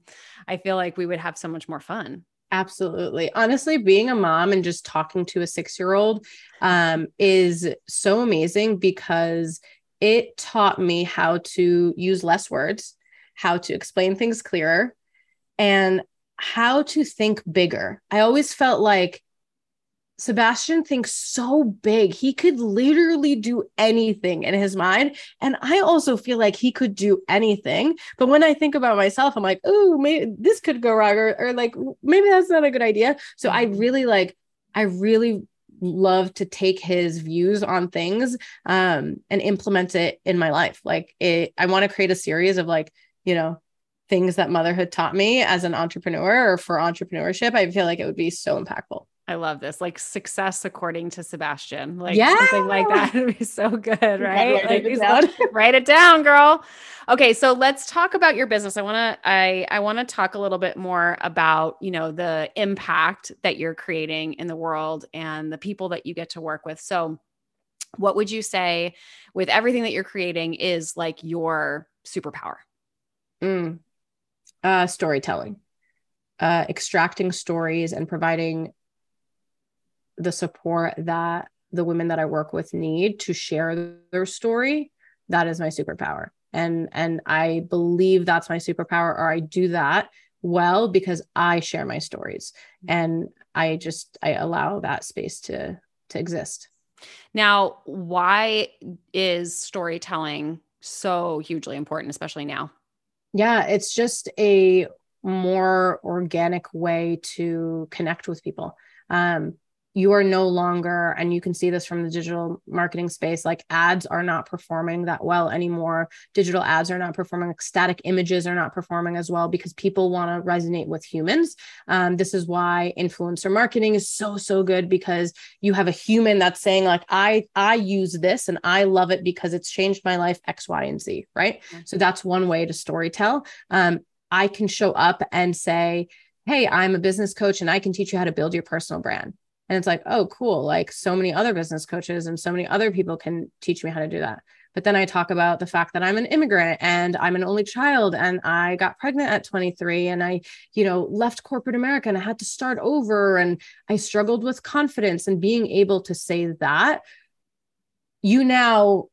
B: I feel like we would have so much more fun.
A: Absolutely. Honestly, being a mom and just talking to a six year old um, is so amazing because it taught me how to use less words, how to explain things clearer, and how to think bigger. I always felt like Sebastian thinks so big. He could literally do anything in his mind. And I also feel like he could do anything. But when I think about myself, I'm like, oh, maybe this could go wrong, or, or like maybe that's not a good idea. So I mm-hmm. really like, I really love to take his views on things um, and implement it in my life. Like it, I want to create a series of like, you know, things that motherhood taught me as an entrepreneur or for entrepreneurship. I feel like it would be so impactful.
B: I love this. Like success according to Sebastian. Like yeah. something like that would be so good, right? Write, like, it write it down, girl. Okay, so let's talk about your business. I want to I I want to talk a little bit more about, you know, the impact that you're creating in the world and the people that you get to work with. So what would you say with everything that you're creating is like your superpower?
A: Mm. Uh, storytelling, uh, extracting stories and providing the support that the women that I work with need to share their story. That is my superpower. And and I believe that's my superpower, or I do that well because I share my stories and I just I allow that space to to exist.
B: Now, why is storytelling so hugely important, especially now?
A: Yeah, it's just a more organic way to connect with people. Um, you are no longer and you can see this from the digital marketing space like ads are not performing that well anymore. Digital ads are not performing. Static images are not performing as well because people want to resonate with humans. Um, this is why influencer marketing is so so good because you have a human that's saying like i i use this and i love it because it's changed my life x y and z right? Mm-hmm. so that's one way to story tell. Um, i can show up and say hey i'm a business coach and i can teach you how to build your personal brand and it's like, oh, cool. Like so many other business coaches and so many other people can teach me how to do that. But then I talk about the fact that I'm an immigrant and I'm an only child and I got pregnant at 23 and I, you know, left corporate America and I had to start over and I struggled with confidence and being able to say that you now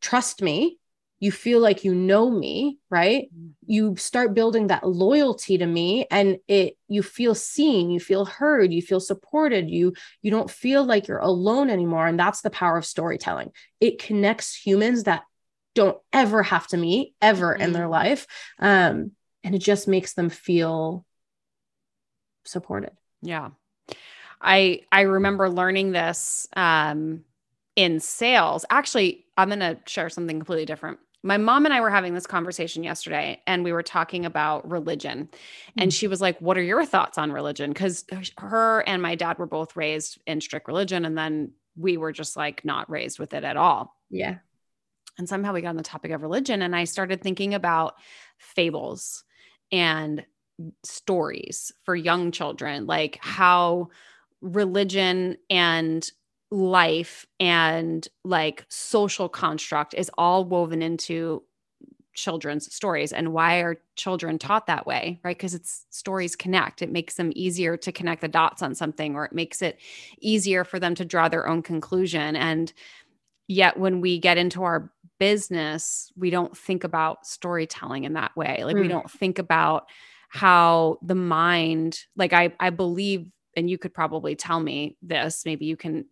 A: trust me you feel like you know me right mm-hmm. you start building that loyalty to me and it you feel seen you feel heard you feel supported you you don't feel like you're alone anymore and that's the power of storytelling it connects humans that don't ever have to meet ever mm-hmm. in their life um and it just makes them feel supported
B: yeah i i remember learning this um in sales. Actually, I'm going to share something completely different. My mom and I were having this conversation yesterday and we were talking about religion. And mm. she was like, What are your thoughts on religion? Because her and my dad were both raised in strict religion. And then we were just like not raised with it at all.
A: Yeah.
B: And somehow we got on the topic of religion. And I started thinking about fables and stories for young children, like how religion and life and like social construct is all woven into children's stories. And why are children taught that way right? Because it's stories connect. It makes them easier to connect the dots on something or it makes it easier for them to draw their own conclusion. And yet when we get into our business we don't think about storytelling in that way. Like mm. we don't think about how the mind like i i believe and you could probably tell me this maybe you can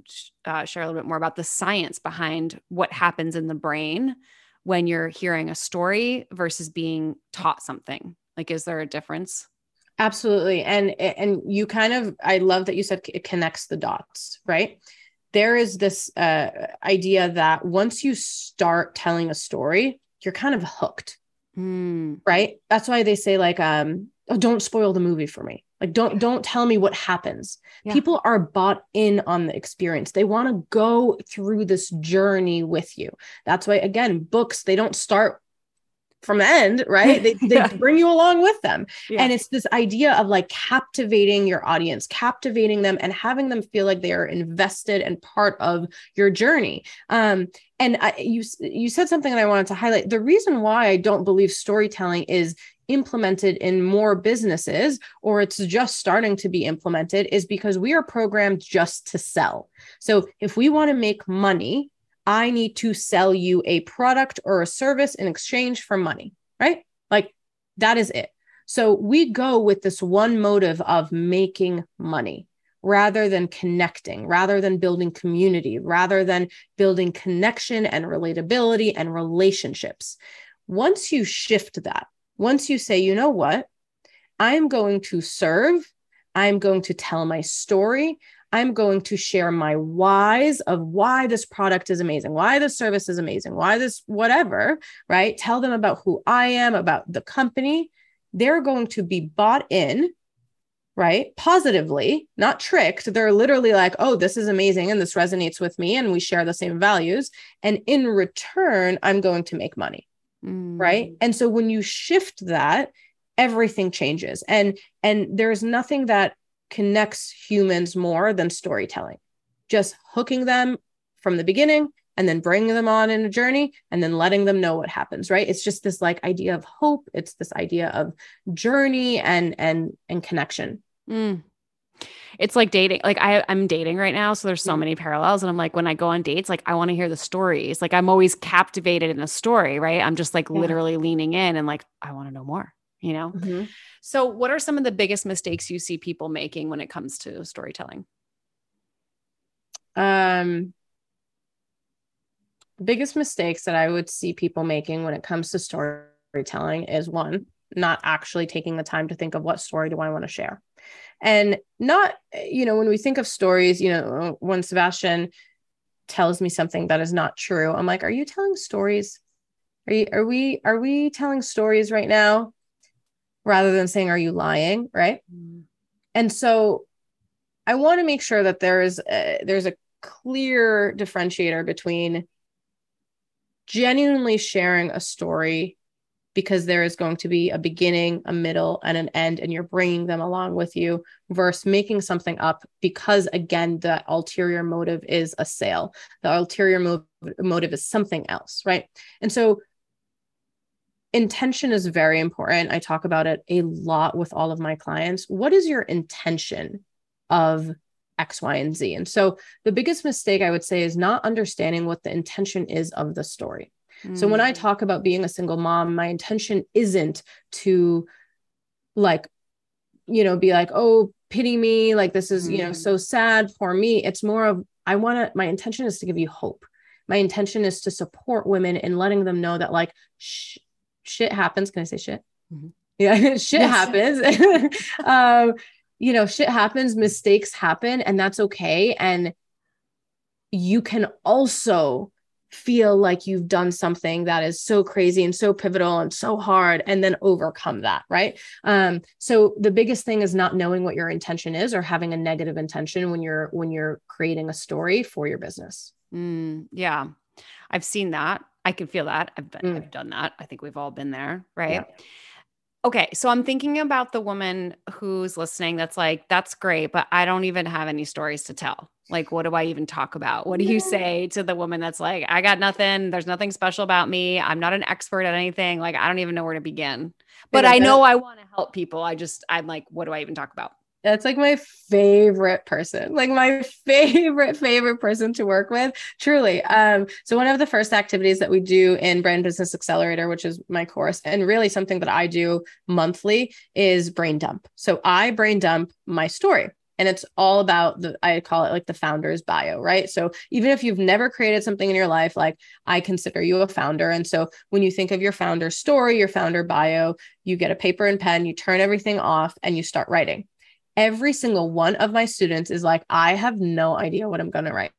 B: uh, share a little bit more about the science behind what happens in the brain when you're hearing a story versus being taught something. Like is there a difference?
A: Absolutely. And and you kind of i love that you said it connects the dots right? There is this uh, idea that once you start telling a story you're kind of hooked. Mm. right? That's why they say like um oh, don't spoil the movie for me like don't don't tell me what happens. Yeah. People are bought in on the experience. They want to go through this journey with you. That's why again, books they don't start from the end, right? They, they yeah. bring you along with them. Yeah. And it's this idea of like captivating your audience, captivating them and having them feel like they are invested and part of your journey. Um, and I, you you said something that I wanted to highlight. The reason why I don't believe storytelling is implemented in more businesses or it's just starting to be implemented is because we are programmed just to sell. So if we want to make money, I need to sell you a product or a service in exchange for money, right? Like that is it. So we go with this one motive of making money rather than connecting, rather than building community, rather than building connection and relatability and relationships. Once you shift that, once you say, you know what, I'm going to serve, I'm going to tell my story, I'm going to share my whys of why this product is amazing, why this service is amazing, why this whatever, right? Tell them about who I am, about the company. They're going to be bought in, right? Positively, not tricked. They're literally like, oh, this is amazing and this resonates with me and we share the same values. And in return, I'm going to make money. Mm. Right. And so when you shift that, everything changes. And and there's nothing that connects humans more than storytelling. Just hooking them, from the beginning and then bringing them on in a journey and then letting them know what happens right it's just this like idea of hope it's this idea of journey and and and connection
B: mm. it's like dating like I, i'm dating right now so there's so
A: Mhm.
B: many parallels and i'm like when i go on dates like i want to hear the stories like i'm always captivated in a story right i'm just like
A: Yeah.
B: literally leaning in and like i want to know more you know
A: Mhm.
B: so what are some of the biggest mistakes you see people making when it comes to storytelling
A: um biggest mistakes that i would see people making when it comes to storytelling is one not actually taking the time to think of what story do i want to share. And not you know when we think of stories you know when sebastian tells me something that is not true i'm like are you telling stories? Are you are we are we telling stories right now? Rather than saying are you lying? Right? Mm-hmm. And so i want to make sure that there is a, there's a clear differentiator between genuinely sharing a story because there is going to be a beginning a middle and an end and you're bringing them along with you versus making something up because again the ulterior motive is a sale. The ulterior mo- motive is something else right? And so intention is very important. I talk about it a lot with all of my clients. What is your intention of X, Y, and Z. And so the biggest mistake I would say is not understanding what the intention is of the story. So when I
B: Mm.
A: talk about being a single mom, my intention isn't to like, you know, be like, oh, pity me, like this is, you know,
B: Mhm.
A: so sad for me. It's more of, I want to, my intention is to give you hope. My intention is to support women and letting them know that like sh- shit happens. Can I say shit?
B: Mhm.
A: Yeah, shit
B: Yes.
A: happens. um, you know, shit happens, mistakes happen, and that's okay. And you can also feel like you've done something that is so crazy and so pivotal and so hard and then overcome that right um so the biggest thing is not knowing what your intention is or having a negative intention when you're when you're creating a story for your business
B: Mm, yeah, I've seen that. I can feel that. I've been,
A: Mm.
B: I've done that. I think we've all been there, right?
A: Yeah.
B: Okay, so I'm thinking about the woman who's listening that's like, that's great, but I don't even have any stories to tell. Like, what do I even talk about? What do you say to the woman that's like, I got nothing, there's nothing special about me, I'm not an expert at anything, like I don't even know where to begin. But I know I want to help people. I just I'm like, what do I even talk about?
A: That's like my favorite person, like my favorite, favorite person to work with, truly. Um, so one of the first activities that we do in Brand Business Accelerator, which is my course, and really something that I do monthly is brain dump. So I brain dump my story. And it's all about the, I call it like the founder's bio, right? So even if you've never created something in your life, like I consider you a founder. And so when you think of your founder story, your founder bio, you get a paper and pen, you turn everything off, and you start writing every single one of my students is like, I have no idea what I'm going to write.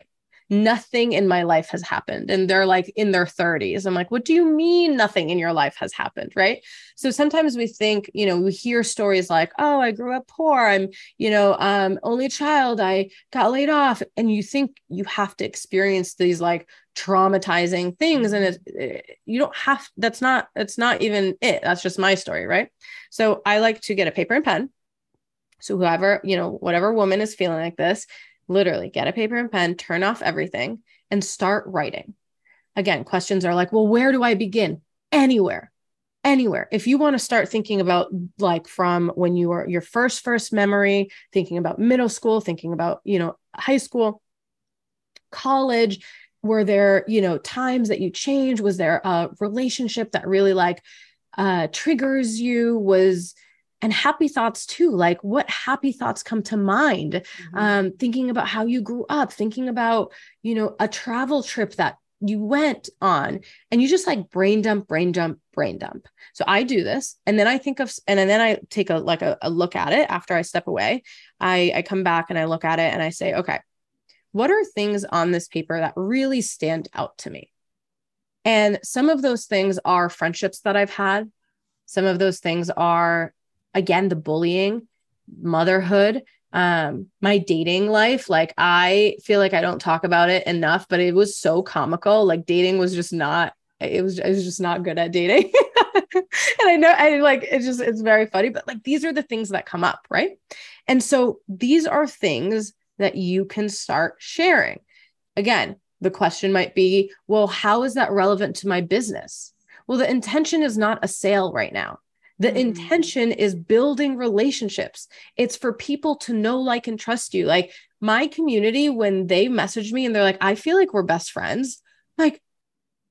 A: Nothing in my life has happened. And they're like in their 30s. I'm like, what do you mean nothing in your life has happened? Right. So sometimes we think, you know, we hear stories like, oh, I grew up poor. I'm, you know, um, only child. I got laid off. And you think you have to experience these like traumatizing things. And it's, eh, you don't have, that's not, that's not even it. That's just my story. Right. So I like to get a paper and pen. So whoever, you know, whatever woman is feeling like this, literally get a paper and pen, turn off everything and start writing. Again, questions are like, well, where do I begin? Anywhere. Anywhere. If you want to start thinking about like from when you were your first first memory, thinking about middle school, thinking about, you know, high school, college, were there, you know, times that you changed? Was there a relationship that really like uh triggers you? Was and happy thoughts too like what happy thoughts come to mind? Um, thinking about how you grew up thinking about you know a travel trip that you went on and you just like brain dump brain dump brain dump. So i do this and then i think of and then i take a like a, a look at it after i step away. I i come back and i look at it and i say okay what are things on this paper that really stand out to me? And some of those things are friendships that i've had. Some of those things are again the bullying motherhood um my dating life like i feel like i don't talk about it enough but it was so comical like dating was just not it was i was just not good at dating and i know i like it's just it's very funny but like these are the things that come up right and so these are things that you can start sharing again the question might be, well, how is that relevant to my business? Well, the intention is not a sale right now. The mm. intention is building relationships. It's for people to know, like, and trust you. Like my community, when they message me and they're like, I feel like we're best friends, like,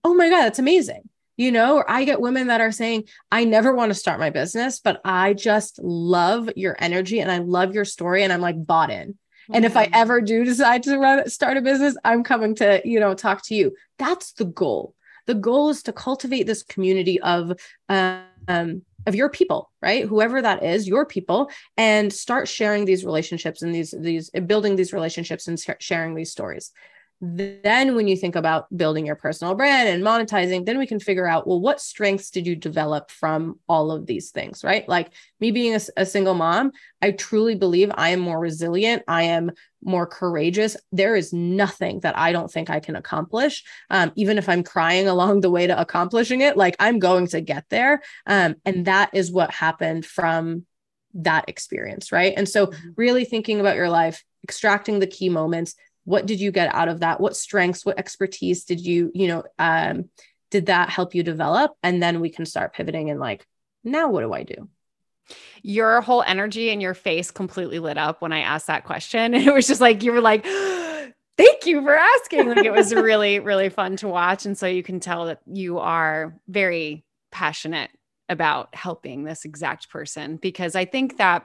A: oh my God, that's amazing. You know, or I get women that are saying, I never want to start my business, but I just love your energy and I love your story. And I'm like bought in. And if I mm. ever do decide to run, start a business, I'm coming to, you know, talk to you. That's the goal. The goal is to cultivate this community of, um, of your people, right? Whoever that is, your people, and start sharing these relationships and these these building these relationships and sharing these stories. Then, when you think about building your personal brand and monetizing, then we can figure out well, what strengths did you develop from all of these things, right? Like me being a, a single mom, I truly believe I am more resilient. I am more courageous. There is nothing that I don't think I can accomplish. Um, even if I'm crying along the way to accomplishing it, like I'm going to get there. Um, and that is what happened from that experience, right? And so, mm-hmm. really thinking about your life, extracting the key moments, what did you get out of that? What strengths what expertise did you you know um did that help you develop? And then we can start pivoting and like now what do i do?
B: Your whole energy and your face completely lit up when i asked that question. And it was just like you were like thank you for asking. Like it was really really fun to watch. And so you can tell that you are very passionate about helping this exact person because i think that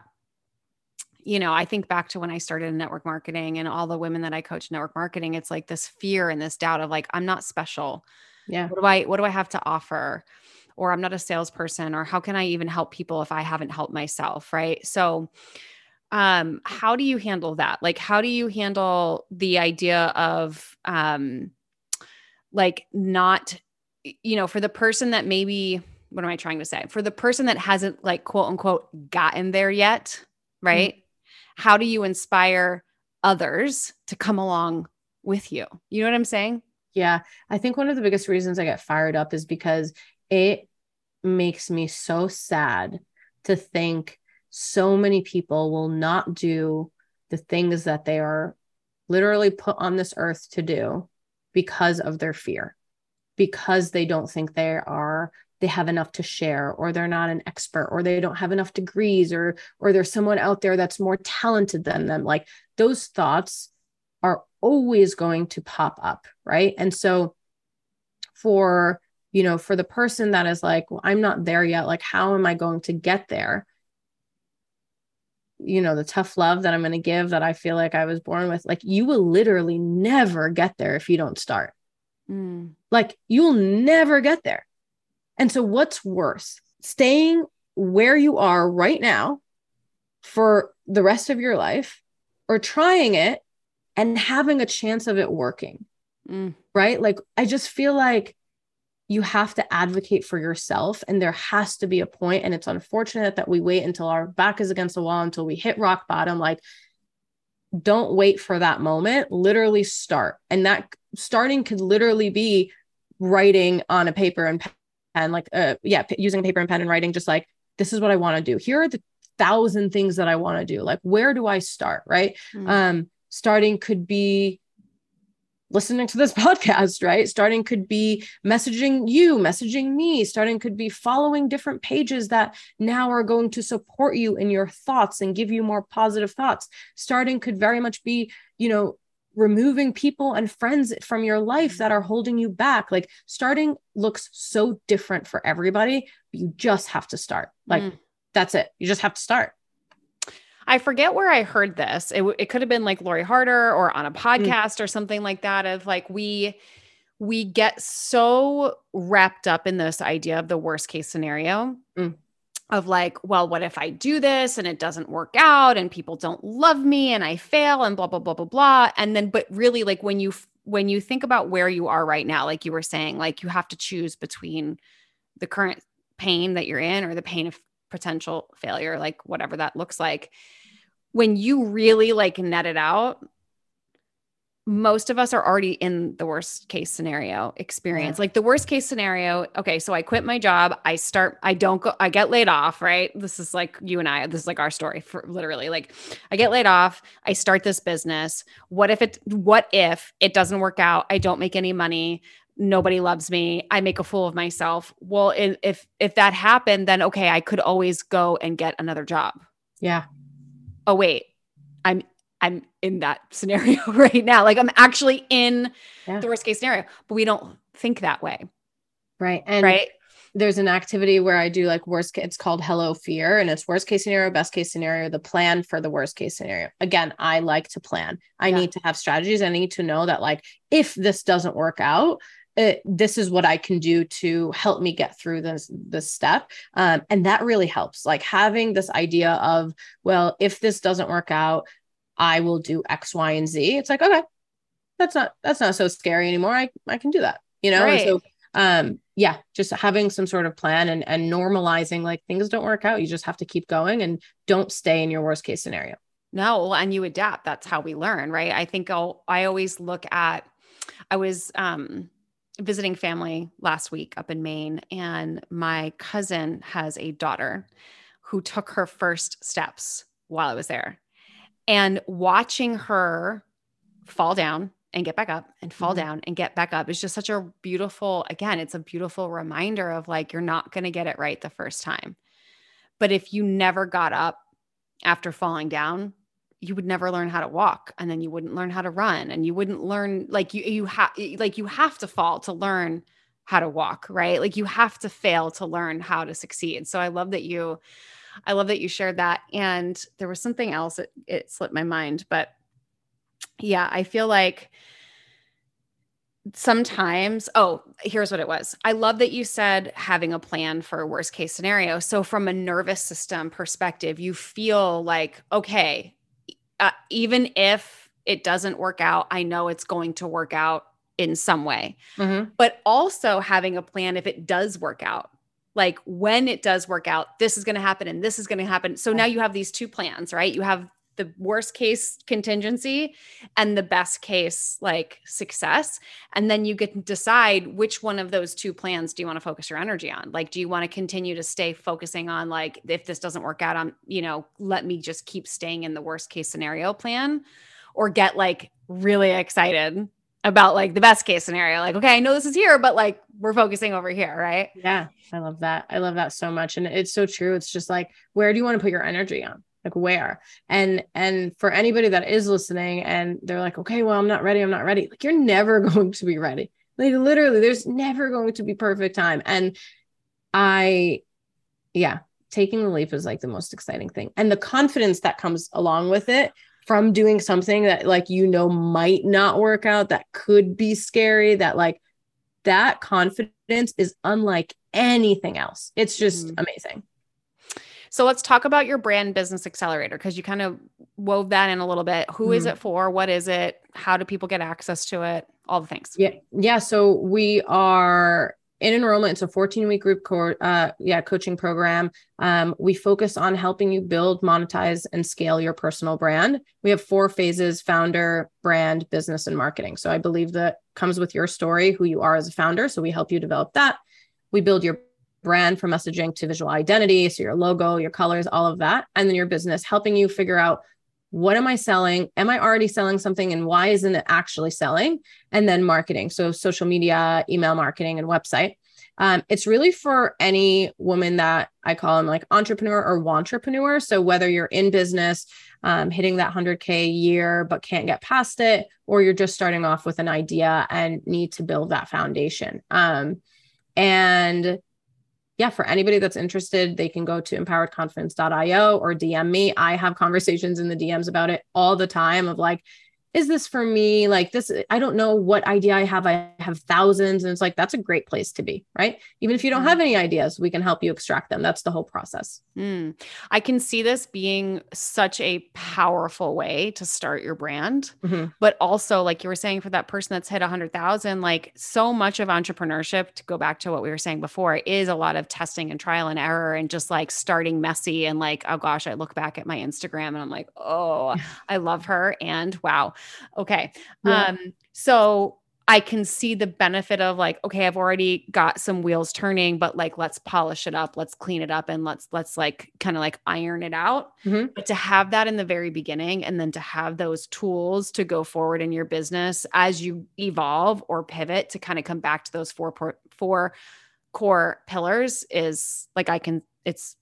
B: you know, I think back to when I started in network marketing and all the women that I coach network marketing, it's like this fear and this doubt of like, I'm not special.
A: Yeah.
B: What do I, what do I have to offer? Or I'm not a salesperson, or how can I even help people if I haven't helped myself? Right. So, um, how do you handle that? Like, how do you handle the idea of, um, like not, you know, for the person that maybe, what am I trying to say? For the person that hasn't like quote unquote gotten there yet, right? Mm-hmm how do you inspire others to come along with you? You know what I'm saying?
A: Yeah. I think one of the biggest reasons I get fired up is because it makes me so sad to think so many people will not do the things that they are literally put on this earth to do because of their fear, because they don't think they are they have enough to share or they're not an expert or they don't have enough degrees or or there's someone out there that's more talented than them like those thoughts are always going to pop up right? And so for you know for the person that is like well, i'm not there yet like how am i going to get there? You know the tough love that i'm going to give that i feel like i was born with like you will literally never get there if you don't start. Mm. like you'll never get there and so, what's worse, staying where you are right now for the rest of your life or trying it and having a chance of it working? Mm. Right. Like, I just feel like you have to advocate for yourself and there has to be a point and it's unfortunate that we wait until our back is against the wall until we hit rock bottom like don't wait for that moment literally start and that starting could literally be writing on a paper and pen, like, uh, yeah, p- using paper and pen and writing, just like, this is what I want to do. Here are the thousand things that I want to do. Like, where do I start? Right. Mm-hmm. Um, starting could be listening to this podcast, right? Starting could be messaging you, messaging me. Starting could be following different pages that now are going to support you in your thoughts and give you more positive thoughts. Starting could very much be, you know, removing people and friends from your life that are holding you back. Like starting looks so different for everybody. but you just have to start. Like mm. that's it. You just have to start.
B: I forget where I heard this. It, it could have been like Lori Harder or on a mm. podcast mm. or something like that. Of like we we get so wrapped up in this idea of the worst case scenario. Mm of like, well, what if I do this and it doesn't work out and people don't love me and I fail and blah blah blah blah blah. And then but really like when you when you think about where you are right now, like you were saying, like you have to choose between the current pain that you're in or the pain of potential failure, like whatever that looks like. When you really like net it out, most of us are already in the worst case scenario experience. Yeah. Like the worst case scenario, okay, so I quit my job, I start I don't go I get laid off, right? This is like you and I, this is like our story for literally. Like I get laid off, I start this business. What if it what if it doesn't work out? I don't make any money. Nobody loves me. I make a fool of myself. Well, if if that happened, then okay, I could always go and get another job.
A: Yeah.
B: Oh wait, I'm I'm in that scenario right now. Like I'm actually in yeah. the worst case scenario, but we don't think that way.
A: Right. And right. There's an activity where I do like worst it's called hello fear and it's worst case scenario, best case scenario, the plan for the worst case scenario. Again, I like to plan. I yeah. need to have strategies. I need to know that like if this doesn't work out, it, this is what I can do to help me get through this this step, um, and that really helps. Like having this idea of, well, if this doesn't work out, I will do X, Y, and Z. It's like, okay, that's not that's not so scary anymore. I I can do that, you know. Right. So um yeah, just having some sort of plan and and normalizing like things don't work out. You just have to keep going and don't stay in your worst case scenario.
B: No, and you adapt. That's how we learn, right? I think I'll I always look at I was um visiting family last week up in Maine and my cousin has a daughter who took her first steps while I was there and watching her fall down and get back up and fall mm-hmm. down and get back up is just such a beautiful, again, it's a beautiful reminder of like, you're not going to get it right the first time. But if you never got up after falling down, you would never learn how to walk and then you wouldn't learn how to run and you wouldn't learn like you you have like you have to fall to learn how to walk right like you have to fail to learn how to succeed so i love that you I love that you shared that. And there was something else, it, it slipped my mind, but yeah, I feel like sometimes oh here's what it was i love that you said having a plan for a worst case scenario so from a nervous system perspective you feel like okay uh, even if it doesn't work out i know it's going to work out in some way mm-hmm. but also having a plan if it does work out like when it does work out, this is going to happen and this is going to happen. So now you have these two plans, right? You have the worst case contingency and the best case like success and then you get to decide which one of those two plans do you want to focus your energy on like do you want to continue to stay focusing on like if this doesn't work out on you know let me just keep staying in the worst case scenario plan or get like really excited about like the best case scenario. Like, okay, I know this is here, but like we're focusing over here, right?
A: Yeah, I love that. I love that so much. And it's so true. It's just like, where do you want to put your energy on? Like where? And and for anybody that is listening and they're like, okay, well, I'm not ready, I'm not ready. Like you're never going to be ready. Like literally, there's never going to be perfect time. And I, yeah, taking the leap is like the most exciting thing. And the confidence that comes along with it from doing something that like you know might not work out that could be scary that like that confidence is unlike anything else. It's just mm-hmm. amazing.
B: So let's talk about your brand business accelerator because you kind of wove that in a little bit. Who mm-hmm. is it for? What is it? How do people get access to it? All the things.
A: Yeah yeah so we are in enrollment. It's a 14 week group uh, yeah coaching program. Um, we focus on helping you build monetize and scale your personal brand. We have four phases founder brand business and marketing. So i believe that comes with your story who you are as a founder. So we help you develop that. We build your brand from messaging to visual identity so your logo your colors all of that and then your business helping you figure out what am I selling? Am I already selling something and why isn't it actually selling? And then marketing. So social media, email marketing, and website. Um, it's really for any woman that I call them like entrepreneur or entrepreneur. So whether you're in business, um, hitting that 100K a year, but can't get past it, or you're just starting off with an idea and need to build that foundation. Um, and yeah, for anybody that's interested, they can go to empoweredconfidence.io or DM me. I have conversations in the DMs about it all the time of like, is this for me? Like this, I don't know what idea I have. I have thousands. And it's like, that's a great place to be, right? Even if you don't have any ideas, we can help you extract them. That's the whole process.
B: Mm. I can see this being such a powerful way to start your brand. Mm-hmm. But also, like you were saying, for that person that's hit 100,000, like so much of entrepreneurship, to go back to what we were saying before, is a lot of testing and trial and error and just like starting messy. And like, oh gosh, I look back at my Instagram and I'm like, oh, I love her. And wow. Okay. Yeah. Um, so I can see the benefit of like, okay, I've already got some wheels turning, but like, let's polish it up, let's clean it up, and let's let's like kind of like iron it out. Mm-hmm. But to have that in the very beginning, and then to have those tools to go forward in your business as you evolve or pivot to kind of come back to those four four core pillars is like I can. It's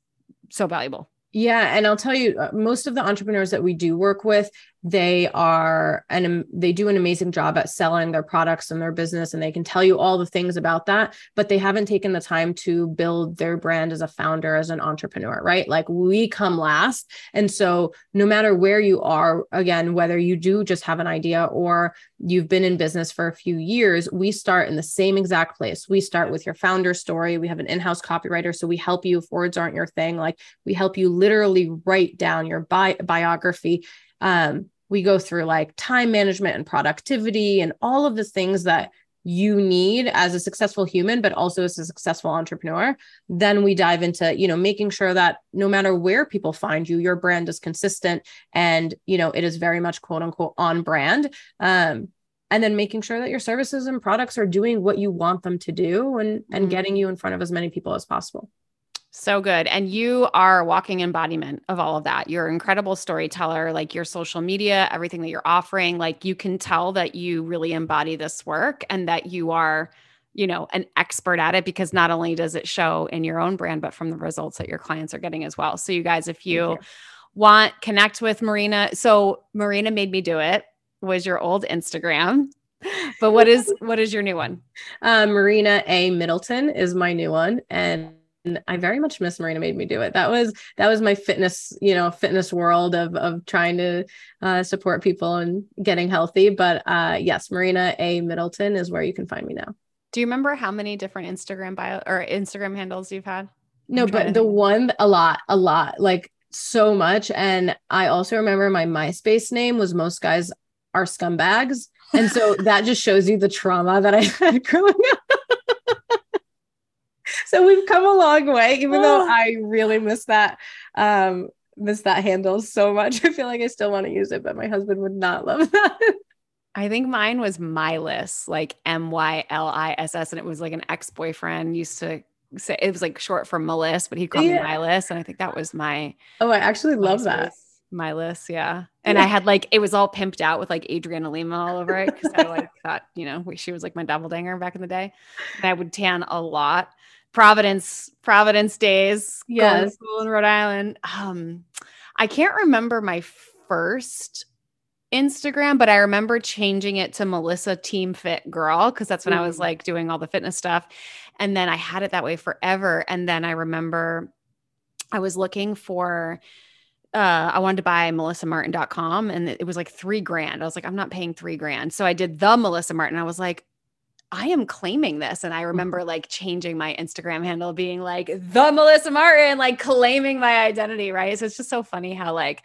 B: so valuable.
A: Yeah, and I'll tell you, uh, most of the entrepreneurs that we do work with, they are and they do an amazing job at selling their products and their business and they can tell you all the things about that but they haven't taken the time to build their brand as a founder as an entrepreneur right? Like we come last. And so no matter where you are again whether you do just have an idea or you've been in business for a few years we start in the same exact place. We start with your founder story. We have an in-house copywriter so we help you if words aren't your thing like we help you literally write down your bi- biography um, we go through like time management and productivity and all of the things that you need as a successful human but also as a successful entrepreneur. Then we dive into you know making sure that no matter where people find you your brand is consistent and you know it is very much quote unquote on brand. Um, and then making sure that your services and products are doing what you want them to do and and mm-hmm. getting you in front of as many people as possible
B: so good. And you are a walking embodiment of all of that. You're an incredible storyteller, like your social media, everything that you're offering, like you can tell that you really embody this work and that you are, you know, an expert at it because not only does it show in your own brand, but from the results that your clients are getting as well. So you guys, if you, you. want connect with Marina, so Marina made me do it was your old Instagram. But what is what is your new one?
A: Uh, Marina A Middleton is my new one. And I very much miss Marina made me do it. That was that was my fitness, you know, fitness world of of trying to uh, support people and getting healthy. But uh, yes, Marina A Middleton is where you can find me now.
B: Do you remember how many different Instagram bio or Instagram handles you've had?
A: No, but the one a lot, a lot, like so much. And I also remember my MySpace name was most guys are scumbags. And so that just shows you the trauma that I had growing up so we've come a long way, even though oh. I really miss that um miss that handle so much. I feel like I still want to use it, but my husband would not love that.
B: I think mine was Myliss, like M Y L I S S, and it was like an ex boyfriend used to say it was like short for Meliss, but he called yeah. me Myliss, and I think that was my.
A: Oh, I actually love that.
B: Myliss, yeah. And yeah. I had like it was all pimped out with like Adriana Lima all over it because I like thought you know she was like my doppelganger back in the day, and I would tan a lot. Providence, Providence days. Yes. school in Rhode Island. Um, I can't remember my first Instagram, but I remember changing it to Melissa Team Fit Girl because that's when mm. I was mm. like doing all the fitness stuff. And then I had it that way forever. And then I remember I was looking for uh, I wanted to buy melissamartin.com and it was like three grand. I was like, I'm not paying three grand. So I did the Melissa Martin. I was like, I am claiming this. And I mm-hmm. remember like changing my Instagram handle, being like the Melissa Martin, like claiming my identity. Right. So it's just so funny how like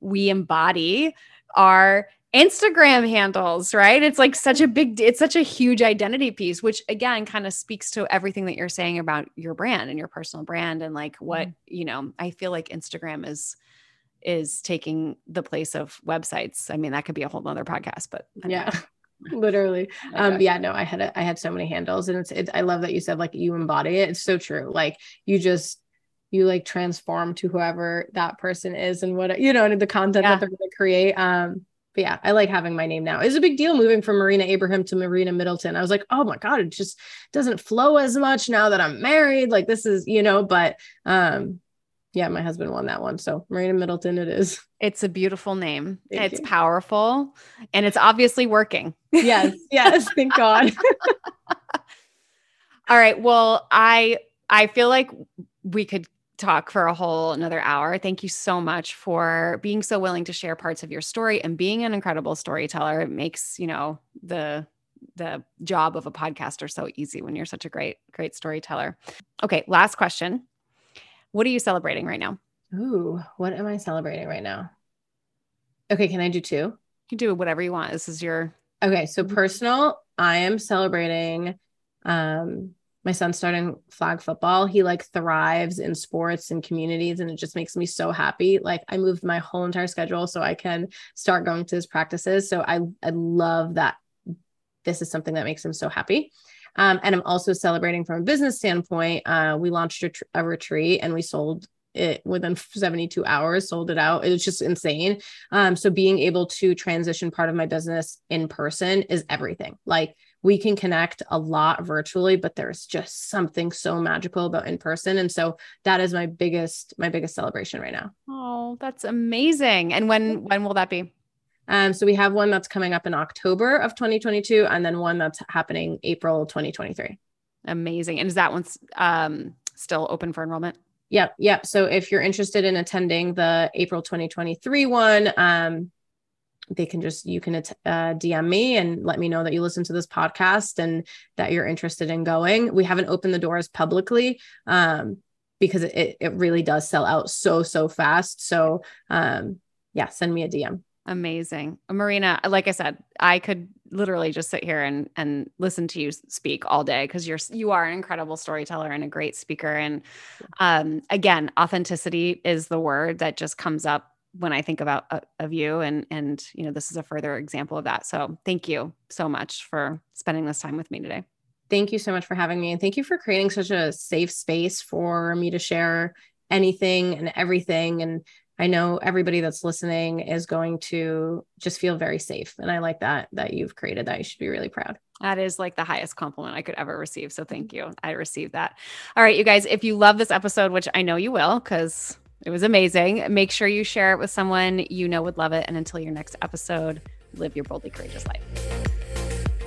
B: we embody our Instagram handles, right? It's like such a big, it's such a huge identity piece, which again kind of speaks to everything that you're saying about your brand and your personal brand and like what, mm-hmm. you know, I feel like Instagram is is taking the place of websites. I mean, that could be a whole nother podcast, but
A: yeah. Literally. Um yeah no i had a, i had so many handles and it's, it's i love that you said like you embody it. It's so true. Like you just you like transform to whoever that person is and what you know and the content yeah. that they're going to create. Um but yeah i like having my name now. It's a big deal moving from marina abraham to marina middleton. I was like oh my god it just doesn't flow as much now that i'm married. Like this is you know but um yeah, my husband won that one. So Marina Middleton, it is.
B: It's a beautiful name. Thank it's you. powerful and it's obviously working.
A: Yes. Yes. thank God.
B: All right. Well, I I feel like we could talk for a whole another hour. Thank you so much for being so willing to share parts of your story and being an incredible storyteller. It makes, you know, the the job of a podcaster so easy when you're such a great great storyteller. Okay, last question. What are you celebrating right now?
A: Ooh, what am I celebrating right now? Okay, can I do two? You
B: can do whatever you want. This is your
A: Okay, so mm-hmm. personal, I am celebrating um my son starting flag football. He like thrives in sports and communities, and it just makes me so happy. Like I moved my whole entire schedule so I can start going to his practices. So I I love that this is something that makes him so happy. Um, and I'm also celebrating from a business standpoint. Uh, we launched a, tr- a retreat and we sold it within 72 hours sold it out. It was just insane. Um so being able to transition part of my business in person is everything. Like we can connect a lot virtually but there's just something so magical about in person. And so that is my biggest my biggest celebration right now.
B: Oh that's amazing. And when when will that be
A: um, so we have one that's coming up in October of 2022, and then one that's happening April 2023.
B: Amazing. And is that one um, still open for enrollment?
A: Yep. Yep. So if you're interested in attending the April 2023 one, um, they can just, you can uh, DM me and let me know that you listen to this podcast and that you're interested in going. We haven't opened the doors publicly. Um, because it, it really does sell out so, so fast. So, um, yeah, send me a DM.
B: Amazing. Marina, like I said, I could literally just sit here and and listen to you speak all day because you're you are an incredible storyteller and a great speaker and um again, authenticity is the word that just comes up when I think about uh, of you and and you know, this is a further example of that. So, thank you so much for spending this time with me today.
A: Thank you so much for having me and thank you for creating such a safe space for me to share anything and everything and I know everybody that's listening is going to just feel very safe. And I like that, that you've created that. You should be really proud.
B: That is like the highest compliment I could ever receive. So thank you. I received that. All right, you guys, if you love this episode, which I know you will, because it was amazing, make sure you share it with someone you know would love it. And until your next episode, live your boldly courageous life.